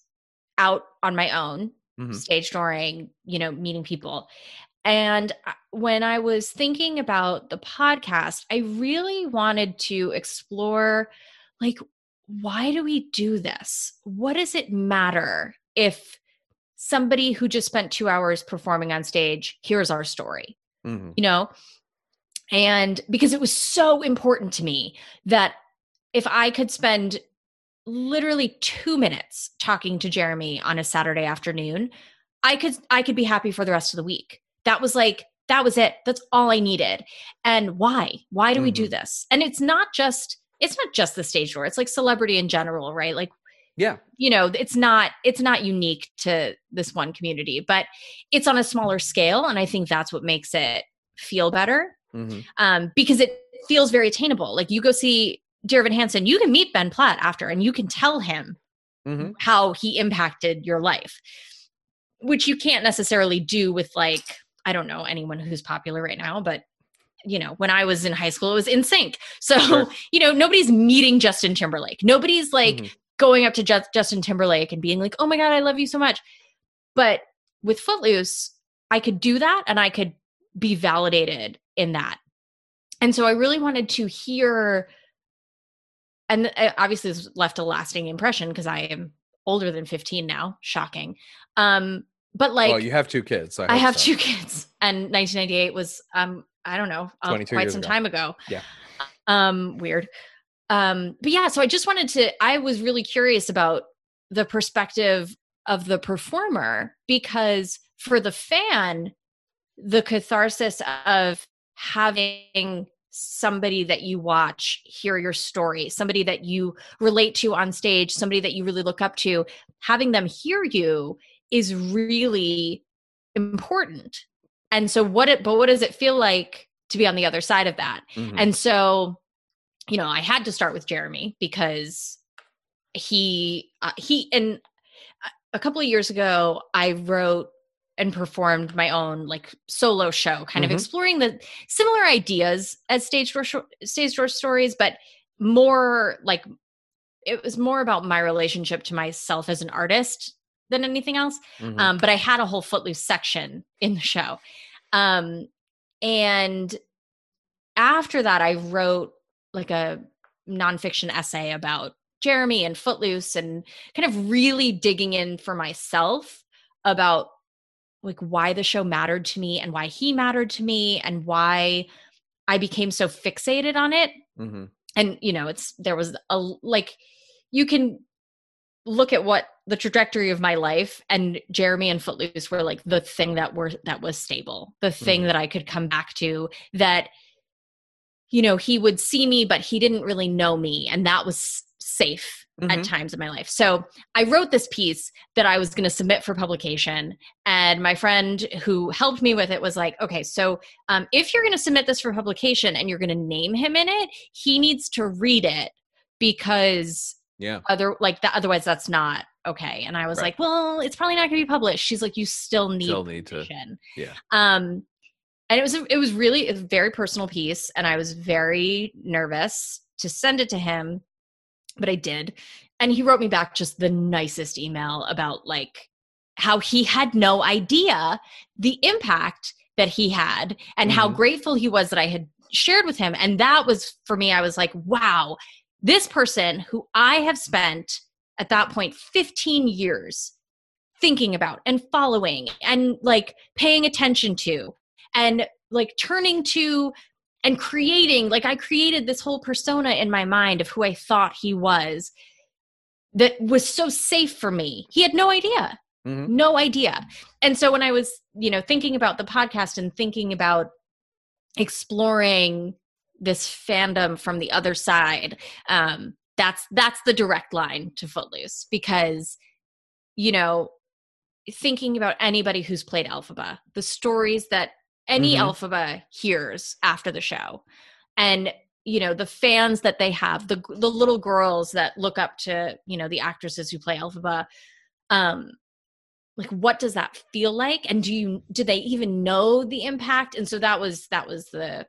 out on my own, Mhm. stage touring, you know, meeting people. And when I was thinking about the podcast, I really wanted to explore like, why do we do this? What does it matter if somebody who just spent two hours performing on stage hears our story? Mhm. you know and because it was so important to me that if i could spend literally 2 minutes talking to jeremy on a saturday afternoon i could i could be happy for the rest of the week. That was like that was it. That's all i needed. And why? Why do we do this? And it's not just it's not just the stage door. It's like celebrity in general right? Like Yeah. you know it's not it's not unique to this one community but it's on a smaller scale and i think that's what makes it feel better. Mhm. um, because it feels very attainable. Like you go see dear evan hansen you can meet ben platt after and you can tell him Mhm. how he impacted your life which you can't necessarily do with like i don't know anyone who's popular right now but you know when i was in high school it was NSYNC so Sure. you know nobody's meeting justin timberlake nobody's like Mhm. going up to Ju- Justin Timberlake and being like, "Oh my god, I love you so much." But with Footloose, I could do that and I could be validated in that. And so I really wanted to hear and uh, obviously this left a lasting impression because I am older than 15 now, shocking. Um but like well, you have two kids. So I, I have so. two kids, and 1998 was um I don't know 22 quite some ago. time ago. Yeah. Um, weird. Um, but yeah, so I just wanted to. I was really curious about the perspective of the performer because for the fan, the catharsis of having somebody that you watch hear your story, somebody that you relate to on stage, somebody that you really look up to, having them hear you is really important. And so what it but what does it feel like to be on the other side of that? Mhm. And so, you know, I had to start with Jeremy because he uh, he and a couple of years ago I wrote and performed my own like solo show kind Mhm. of exploring the similar ideas as stage door stage door stories but more like it was more about my relationship to myself as an artist than anything else Mhm. um, but I had a whole Footloose section in the show. Um, and after that, I wrote like a nonfiction essay about Jeremy and Footloose and kind of really digging in for myself about like why the show mattered to me and why he mattered to me and why I became so fixated on it Mhm. and you know it's there was a like you can look at what the trajectory of my life and jeremy and footloose were like the thing that were that was stable the thing Mhm. that i could come back to that you know he would see me but he didn't really know me and that was safe at Mhm. times in my life so i wrote this piece that i was going to submit for publication and my friend who helped me with it was like okay so um, if you're going to submit this for publication and you're going to name him in it he needs to read it because Yeah. other like that otherwise that's not okay and i was Right. like well it's probably not going to be published she's like you still need Still need to. yeah. um and it was it was really a very personal piece and i was very nervous to send it to him but i did and he wrote me back just the nicest email about like how he had no idea the impact that he had and how Mhm. grateful he was that i had shared with him and that was for me i was like wow this person who i have spent at that point 15 years thinking about and following and like paying attention to and like turning to and creating like i created this whole persona in my mind of who i thought he was that was so safe for me. He had no idea. Mhm. no idea. And so when i was you know thinking about the podcast and thinking about exploring this fandom from the other side um that's that's the direct line to footloose because you know thinking about anybody who's played elphaba the stories that any Mhm. elphaba hears after the show and you know the fans that they have the the little girls that look up to you know the actresses who play Elphaba um like what does that feel like and do you do they even know the impact and so that was that was the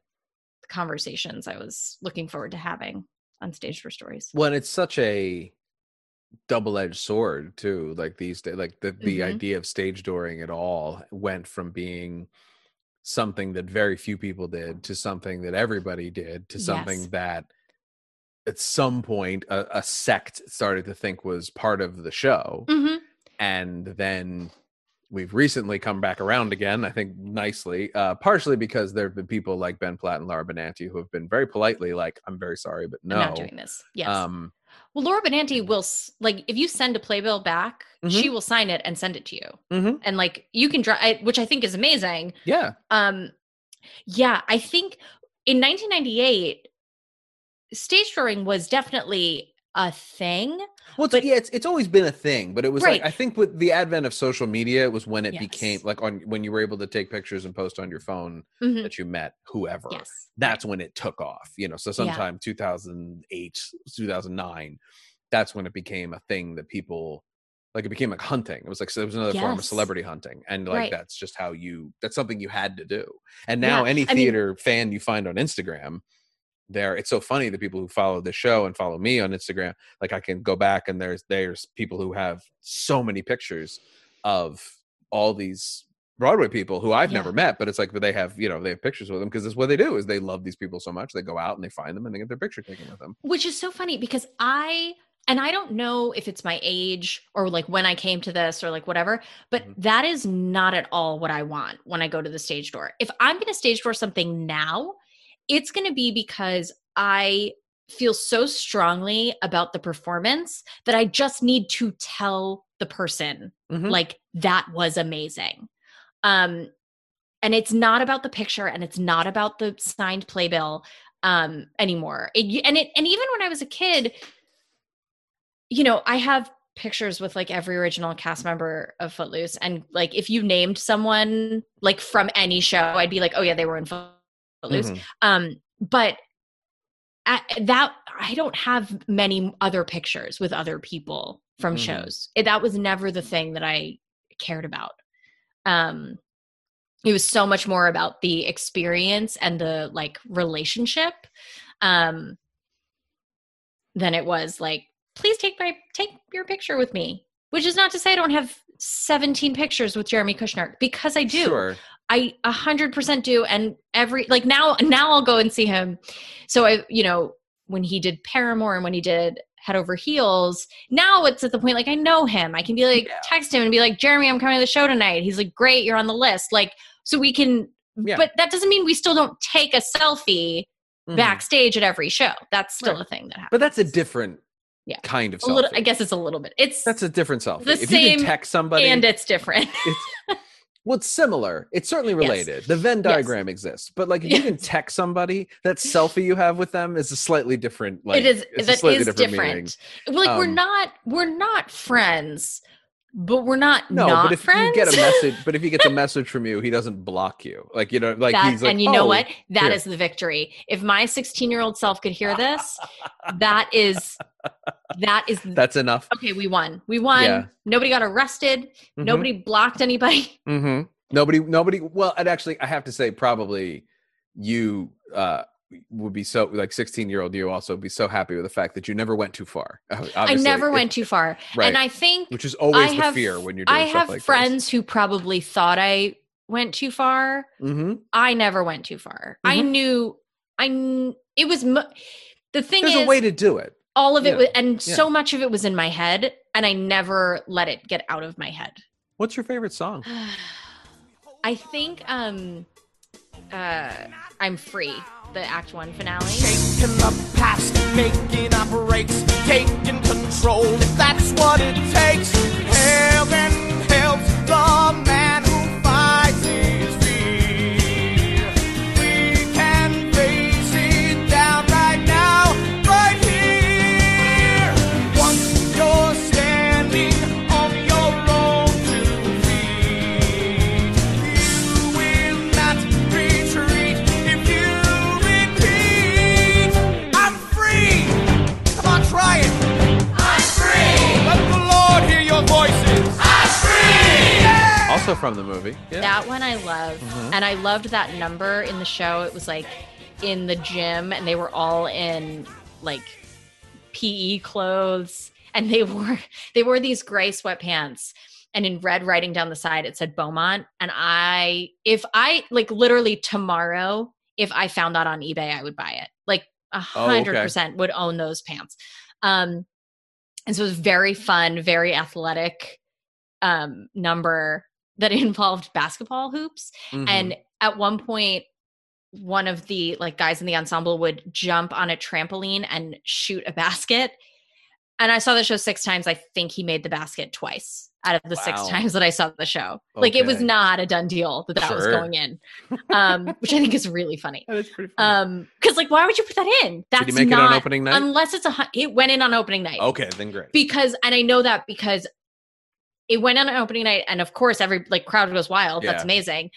conversations I was looking forward to having on stage for stories Well, it's such a double-edged sword too. Like these days, like the the Mhm. idea of stage dooring at all went from being something that very few people did to something that everybody did to something Yes. that at some point a, a sect started to think was part of the show hmm and then we've recently come back around again i think nicely uh partially because there have been people like ben platt and laura benanti who have been very politely like i'm very sorry but no i'm not doing this. Yes. Um well laura benanti will like if you send a playbill back she will sign it and send it to you. Mhm, and like you can draw which i think is amazing. Yeah. Um yeah i think in 1998 stage drawing was definitely a thing Well, it's, But- yeah, it's it's always been a thing, but it was Right. like I think with the advent of social media it was when it Yes. became like on when you were able to take pictures and post on your phone Mhm. that you met whoever. yes That's when it took off, you know. So sometime 2008, 2009, that's when it became a thing that people like it became like hunting. It was like so it was another form of celebrity hunting, and like Right. that's just how you. That's something you had to do. And now Yeah, any I mean- theater fan you find on Instagram, there it's so funny the people who follow the show and follow me on Instagram. Like I can go back and there's there's people who have so many pictures of all these Broadway people who I've never met, but it's like but they have you know they have pictures with them because it's what they do is they love these people so much they go out and they find them and they get their picture taken with them. which is so funny because I and I don't know if it's my age or like when I came to this or like whatever, but Mhm. that is not at all what I want when I go to the stage door. If I'm going to stage door something now, it's going to be because I feel so strongly about the performance that I just need to tell the person Mhm. like that was amazing. Um and it's not about the picture and it's not about the signed playbill um anymore it, and it and even when i was a kid you know i have pictures with like every original cast member of footloose and like if you named someone like from any show i'd be like oh yeah they were in footloose Mhm. um but I, that i don't have many other pictures with other people from Mhm. shows it, that was never the thing that i cared about um it was so much more about the experience and the like relationship um than it was like please take my take your picture with me which is not to say i don't have 17 pictures with jeremy kushnier because i do Sure. I a hundred percent do. And every like now now I'll go and see him. So I you know when he did Paramour and when he did Head Over Heels, now it's at the point like I know him. I can be like Yeah. text him and be like Jeremy, I'm coming to the show tonight. He's like great, you're on the list. Like so we can. Yeah. But that doesn't mean we still don't take a selfie Mhm. backstage at every show. That's still Right. a thing that happens. But that's a different Yeah. kind of a little. I guess it's a little bit. It's that's a different selfie. the if you same can text somebody and it's different. Well, it's similar. It's certainly Yes. related. The Venn Yes. diagram exists, but like if you can text somebody, that selfie you have with them is a slightly different. Like it is it's slightly is different. different. Like we're Um, not we're not friends, but we're not No, not but if friends. you get a message, but if he gets a message from you, he doesn't block you. Like you know, like that, he's like, and you know "Oh, what? That is here." the victory. If my 16 year old self could hear this, that is that is That's enough. okay. We won. We won. Yeah. Nobody got arrested. Mhm. Nobody blocked anybody. hmm Nobody, nobody. Well, and actually, I have to say, probably you uh would be so like 16 year old you also be so happy with the fact that you never went too far. I never it- went too far, right, and I think which is always I the have- fear when you're doing I stuff have like friends who probably thought I went too far. hmm I never went too far. I Mhm. knew. I kn- it was mo- the thing There's is a way to do it. all of it Yeah. was, and Yeah. so much of it was in my head, and I never let it get out of my head. What's your favorite song? I think um uh I'm free, the act 1 finale. Shaking the past, making our breaks, taking control. If that's what it takes, heaven helps the man also from the movie. Yeah. That one I love. Mhm. And I loved that number in the show. It was like in the gym and they were all in like PE clothes and they wore they wore these gray sweatpants and in red writing down the side it said Beaumont and I if I like literally tomorrow if I found that on eBay I would buy it. Like a Oh, hundred percent would own those pants. Um and so it was very fun, very athletic um number that involved basketball hoops. Mhm. and at one point one of the like guys in the ensemble would jump on a trampoline and shoot a basket. And i saw the show six times. I think he made the basket twice out of the six times that i saw the show. Like it was not a done deal that that was going in um which i think is really funny. That is pretty funny. um because like why would you put that in? That's Did he make not it on opening night? unless it's a hu- it went in on opening night. Okay, then great. because and i know that because it went on an opening night and of course every like crowd goes wild that's amazing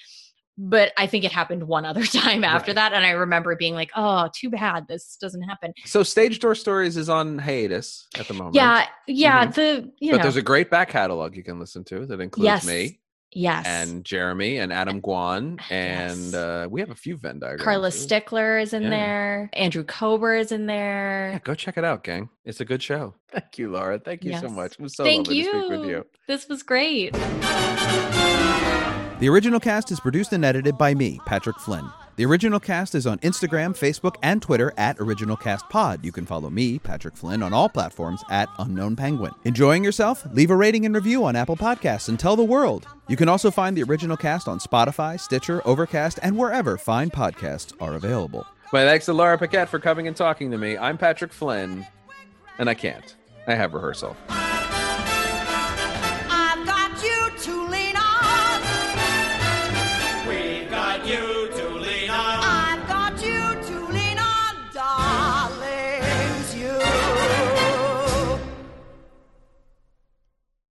but i think it happened one other time after Right. that and i remember being like oh too bad this doesn't happen so Stage Door Stories is on hiatus at the moment. yeah yeah Mhm. the you but know there's a great back catalog you can listen to that includes Yes. me yes and Jeremy and Adam Guan, and Yes. uh, we have a few Venn diagrams. carla stickler is in Yeah. there andrew kober is in there. Yeah, there go check it out, gang. It's a good show. Thank you, Lara. Thank you so much. It was so thank lovely you. to speak with you. this was great The original cast is produced and edited by me, Patrick Flynn. The original cast is on Instagram, Facebook, and Twitter at Original Cast Pod. You can follow me, Patrick Flynn, on all platforms at Unknown Penguin. Enjoying yourself? Leave a rating and review on Apple Podcasts and tell the world. You can also find the original cast on Spotify, Stitcher, Overcast, and wherever fine podcasts are available. My thanks to Lara Paquette for coming and talking to me. I'm Patrick Flynn, and I can't. I have rehearsal.